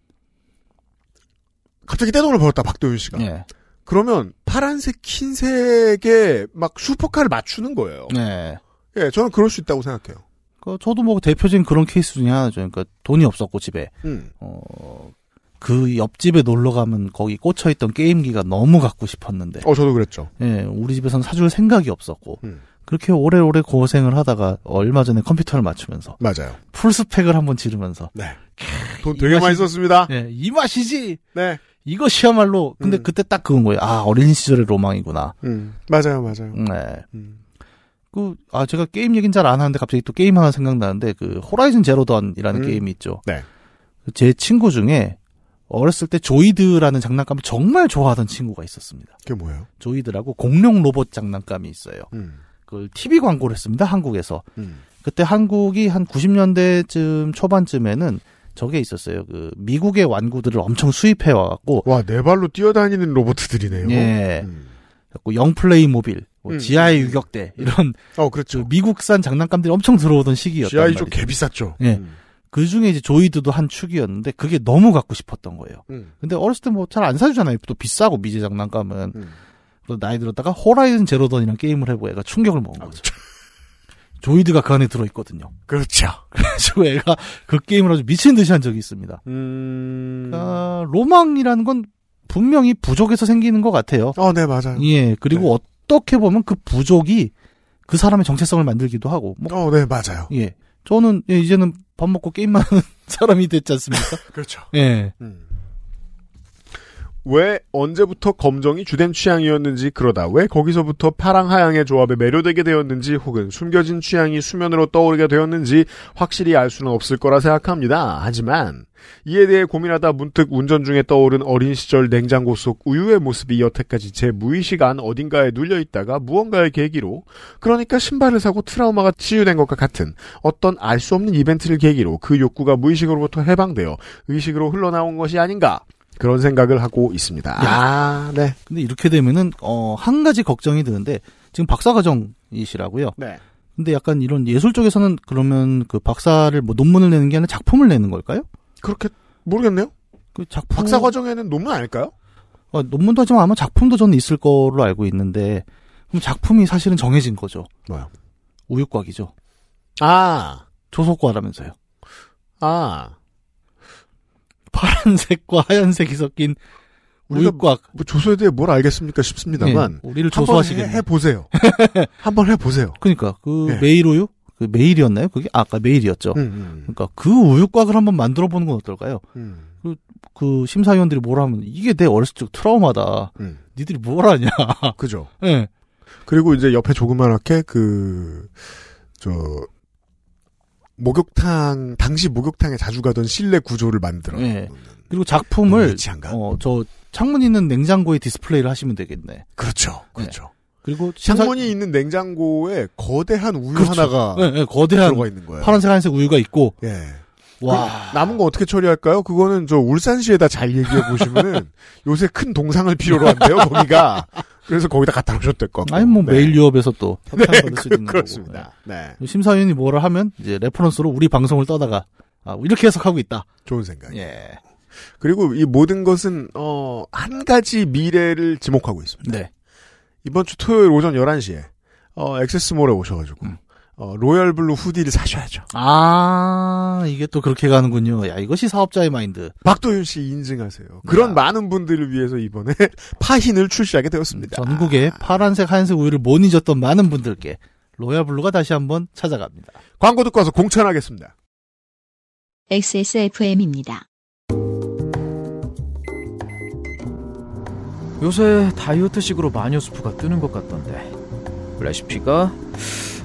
갑자기 떼돈을 벌었다, 박도윤 씨가. 예. 그러면 파란색, 흰색에 막 슈퍼카를 맞추는 거예요. 네. 예, 저는 그럴 수 있다고 생각해요. 그 저도 뭐 대표적인 그런 케이스 중에 하나죠. 그러니까 돈이 없었고 집에 음. 어, 그 옆집에 놀러 가면 거기 꽂혀 있던 게임기가 너무 갖고 싶었는데 어, 저도 그랬죠. 예, 우리 집에서는 사줄 생각이 없었고 음. 그렇게 오래오래 고생을 하다가 얼마 전에 컴퓨터를 맞추면서 맞아요. full spec을 한번 지르면서 네. 돈이 되게 많이 맛이- 썼습니다. 예, 이 맛이지 네. 이것이야말로 근데 음. 그때 딱 그건 거예요. 아 어린 시절의 로망이구나. 음. 맞아요, 맞아요. 네. 음. 그, 아, 제가 게임 얘기는 잘안 하는데 갑자기 또 게임 하나 생각나는데, 그, 호라이즌 제로던이라는 음. 게임이 있죠. 네. 제 친구 중에 어렸을 때 조이드라는 장난감을 정말 좋아하던 친구가 있었습니다. 그게 뭐예요? 조이드라고 공룡 로봇 장난감이 있어요. 음. 그걸 TV 광고를 했습니다, 한국에서. 음. 그때 한국이 한 90년대쯤 초반쯤에는 저게 있었어요. 그, 미국의 완구들을 엄청 수입해 와갖고, 와, 네 발로 뛰어다니는 로봇들이네요. 예. 음. 영플레이 모빌, 뭐 음. 지하의 유격대, 이런 어, 그 그렇죠. 미국산 장난감들이 엄청 들어오던 시기였단 GI 말이죠. 좀 개비쌌죠. 예. 음. 그 중에 이제 조이드도 한 축이었는데 그게 너무 갖고 싶었던 거예요. 음. 근데 어렸을 때 뭐 잘 안 사주잖아요. 또 비싸고 미제 장난감은. 음. 나이 들었다가 호라이즌 제로던이랑 게임을 해보고 애가 충격을 먹은 거죠. 조이드가 그 안에 들어있거든요. 그렇죠. 그래가지고 애가 그 게임을 아주 미친 듯이 한 적이 있습니다. 음. 아, 로망이라는 건 분명히 부족에서 생기는 것 같아요. 어, 네, 맞아요. 예, 그리고 어떻게 보면 그 부족이 그 사람의 정체성을 만들기도 하고, 뭐, 어, 네, 맞아요. 예. 저는 예, 이제는 밥 먹고 게임만 하는 *laughs* 사람이 됐지 않습니까? *laughs* 그렇죠. 예. 음. 왜 언제부터 검정이 주된 취향이었는지 그러다 왜 거기서부터 파랑 하양의 조합에 매료되게 되었는지 혹은 숨겨진 취향이 수면으로 떠오르게 되었는지 확실히 알 수는 없을 거라 생각합니다. 하지만 이에 대해 고민하다 문득 운전 중에 떠오른 어린 시절 냉장고 속 우유의 모습이 여태까지 제 무의식 안 어딘가에 눌려 있다가 무언가의 계기로 그러니까 신발을 사고 트라우마가 치유된 것과 같은 어떤 알 수 없는 이벤트를 계기로 그 욕구가 무의식으로부터 해방되어 의식으로 흘러나온 것이 아닌가 그런 생각을 하고 있습니다. 아, 네. 근데 이렇게 되면은 어 한 가지 걱정이 드는데 지금 박사 과정이시라고요. 네. 근데 약간 이런 예술 쪽에서는 그러면 그 박사를 뭐 논문을 내는 게 아니라 작품을 내는 걸까요? 그렇게 모르겠네요. 그 작품 박사 과정에는 논문 아닐까요? 어, 논문도 하지만 아마 작품도 저는 있을 거로 알고 있는데 그럼 작품이 사실은 정해진 거죠. 뭐요? 우유곽이죠. 아, 조속과라면서요. 아. 파란색과 하얀색이 섞인 우유곽. 뭐 조소에 대해 뭘 알겠습니까 싶습니다만 예, 우리를 조소하시겠네. 해, 보세요. *laughs* 한번 해 보세요. 그러니까 그 예. 메일 우유? 그 메일이었나요? 그게 아, 아까 메일이었죠. 음, 음, 그러니까 그 우유곽을 한번 만들어 보는 건 어떨까요? 음, 그 심사위원들이 뭐라 하면 이게 내 어렸을 적 트라우마다. 음. 니들이 뭘 하냐. 그죠. *laughs* 예. 그리고 이제 옆에 조그만하게 그, 저, 목욕탕, 당시 목욕탕에 자주 가던 실내 구조를 만들어. 예. 놓는. 그리고 작품을? 어 저 창문 있는 냉장고에 디스플레이를 하시면 되겠네. 그렇죠. 그렇죠. 그리고 심사- 창문이 있는 냉장고에 거대한 우유 그렇죠. 하나가 예, 예, 거대한 들어가 있는 거예요. 파란색 하얀색 우유가 있고 예. 와. 그 남은 거 어떻게 처리할까요? 그거는 저 울산시에다 잘 얘기해 보시면은 *laughs* 요새 큰 동상을 필요로 한대요, 거기가. 그래서 거기다 갖다 놓으셨을 것 같고. 아니 뭐 네. 매일유업에서 또 네, 협찬 받을 수 그, 있는 그렇습니다. 네. 거고. 심사위원이 뭐라 하면 이제 reference로 우리 방송을 떠다가 아, 이렇게 해석하고 있다. 좋은 생각. 예. 그리고 이 모든 것은 어, 한 가지 미래를 지목하고 있습니다. 네. 이번 주 토요일 오전 11시에 어, XS몰에 오셔가지고 음. 어, royal blue hoodie를 사셔야죠. 아, 이게 또 그렇게 가는군요. 야, 이것이 사업자의 마인드. 박도윤 씨 인증하세요. 그런 야. 많은 분들을 위해서 이번에 *laughs* 파힌을 출시하게 되었습니다. 전국에 파란색, 하얀색 우유를 못 잊었던 많은 분들께 royal blue가 다시 한번 찾아갑니다. 광고 듣고 와서 공천하겠습니다. XSFM입니다. 요새 다이어트식으로 마녀수프가 뜨는 것 같던데 레시피가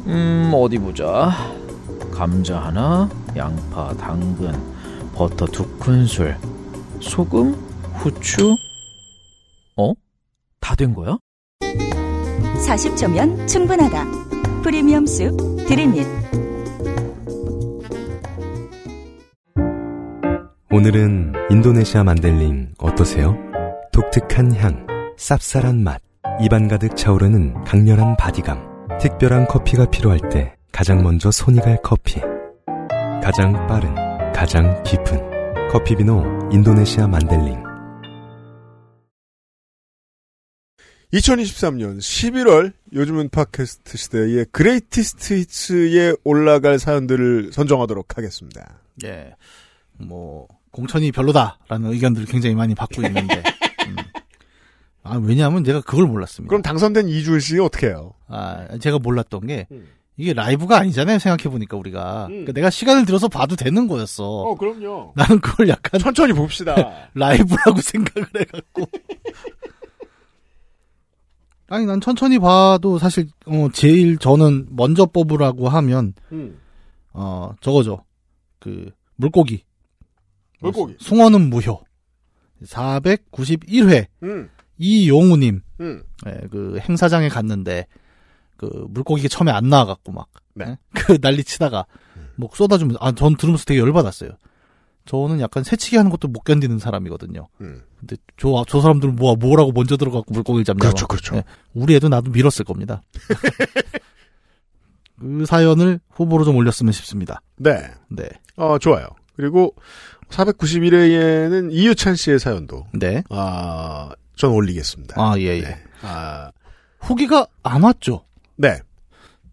음 어디 보자 감자 하나 양파 당근 버터 두 큰술 소금 후추 어? 다 된 거야? 40초면 충분하다. 프리미엄 수프 드림잇. 오늘은 인도네시아 만델링 어떠세요? 독특한 향, 쌉쌀한 맛, 입안 가득 차오르는 강렬한 바디감. 특별한 커피가 필요할 때 가장 먼저 손이 갈 커피. 가장 빠른, 가장 깊은 커피비노 인도네시아 만델링. 2023년 11월 요즘은 팟캐스트 시대의 Greatest Hits에 올라갈 사연들을 선정하도록 하겠습니다. 예. 뭐, 공천이 별로다라는 의견들을 굉장히 많이 받고 있는데. *laughs* 음. 아, 왜냐하면 제가 그걸 몰랐습니다. 그럼 당선된 이주일 씨 어떻게 해요? 아, 제가 몰랐던 게, 음. 이게 라이브가 아니잖아요, 생각해보니까 우리가. 음. 그러니까 내가 시간을 들여서 봐도 되는 거였어. 그럼요. 나는 그걸 약간 천천히 봅시다. *laughs* 라이브라고 생각을 해갖고. *laughs* 아니, 난 천천히 봐도 사실, 어, 제일 저는 먼저 뽑으라고 하면, 음. 어, 저거죠. 그, 물고기. 물고기. 숭어는 무효. 491회. 음. 이용우님. 음. 예, 그 행사장에 갔는데 그 물고기가 처음에 안 나와갖고 막 네. 예? *laughs* 그 난리 치다가 뭐 쏟아주면서 아전 들으면서 되게 열받았어요. 저는 약간 새치기 하는 것도 못 견디는 사람이거든요. 음. 근데 저, 저 사람들은 뭐, 뭐라고 먼저 들어가고 물고기를 잡냐고. 그렇죠, 그렇죠. 예, 우리 애도 나도 밀었을 겁니다. *laughs* 그 사연을 후보로 좀 올렸으면 싶습니다. 네. 네. 어, 좋아요. 그리고 491회에는 이유찬 씨의 사연도, 네. 아, 전 올리겠습니다. 아, 예, 예. 네. 아, 후기가 안 왔죠. 네.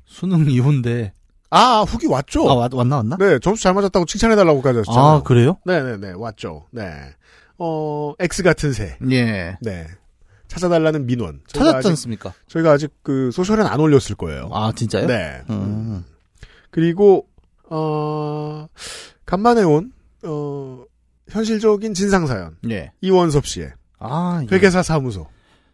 수능 이후인데. 아, 후기 왔죠? 아, 왔, 왔나, 왔나? 네, 점수 잘 맞았다고 칭찬해달라고까지 하셨잖아요. 아, 그래요? 네네네, 왔죠. 네. 어, X 같은 새. 예. 네. 찾아달라는 민원. 찾았지 않습니까? 저희가 아직 그 소셜엔 안 올렸을 거예요. 아, 진짜요? 네. 음. 그리고, 어, 간만에 온, 어, 현실적인 진상사연. 예. 이원섭 씨의 아, 예. 회계사 사무소.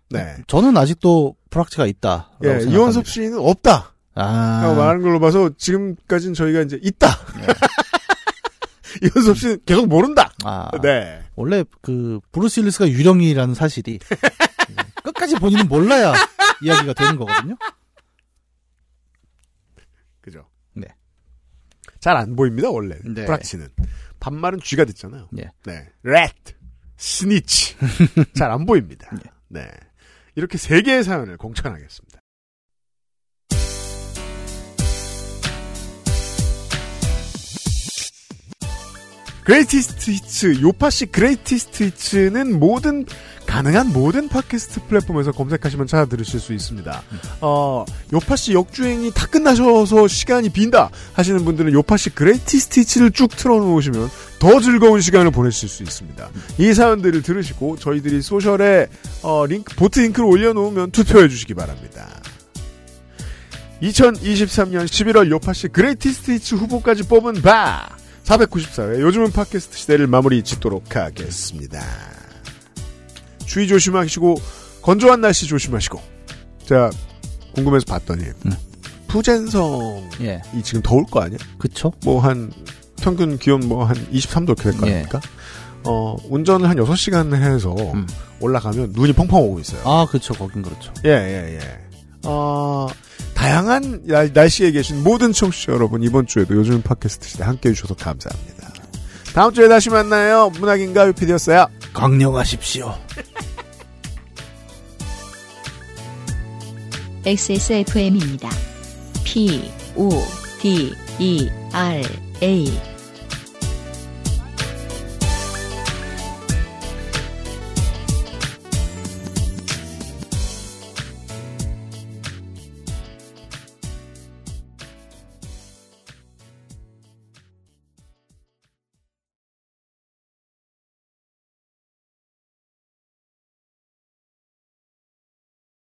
네. 저는 아직도 불확치가 있다. 예, 이원섭 씨는 없다. 아, 라고 말하는 걸로 봐서 지금까지는 저희가 이제 있다. *laughs* 이원섭 씨는 계속 모른다. 아, 네. 원래 그 브루스 윌리스가 유령이라는 사실이 예, *laughs* 끝까지 본인은 몰라야 이야기가 되는 거거든요. 그죠. 네. 잘 안 보입니다, 원래. 네. 프락치는. 밤말은 쥐가 듣잖아요. 예. 네. Rat, snitch. *laughs* 잘 안 보입니다. 네. 이렇게 세 개의 사연을 공천하겠습니다. Greatest Hits, 요팟시 Greatest Hits는 모든, 가능한 모든 팟캐스트 플랫폼에서 검색하시면 찾아 들으실 수 있습니다. 어, 요팟시 역주행이 다 끝나셔서 시간이 빈다 하시는 분들은 요팟시 Greatest Hits를 쭉 틀어놓으시면 더 즐거운 시간을 보내실 수 있습니다. 이 사연들을 들으시고 저희들이 social에 어, 링크, vote 링크를 올려놓으면 투표해 주시기 바랍니다. 2023년 11월 요팟시 Greatest Hits 후보까지 뽑은 바 494회 요즘은 팟캐스트 시대를 마무리 짓도록 하겠습니다. 주의 조심하시고 건조한 날씨 조심하시고 제가 궁금해서 봤더니 음. 푸젠성이 예. 지금 더울 거 아니야? 그쵸? 뭐 한 평균 기온 뭐 한 23도 이렇게 될거 예. 아닙니까? 어, 운전을 한 6시간 해서 음. 올라가면 눈이 펑펑 오고 있어요. 아, 그쵸. 거긴 그렇죠. 예, 예, 예. 어, 다양한 날- 날씨에 계신 모든 청취자 여러분, 이번 주에도 요즘 팟캐스트 시대 함께 해 주셔서 감사합니다. 다음 주에 다시 만나요. 문학인가 유피디였어요. 강령하십시오. XSFM입니다. *laughs* P, O, D, E, R, A.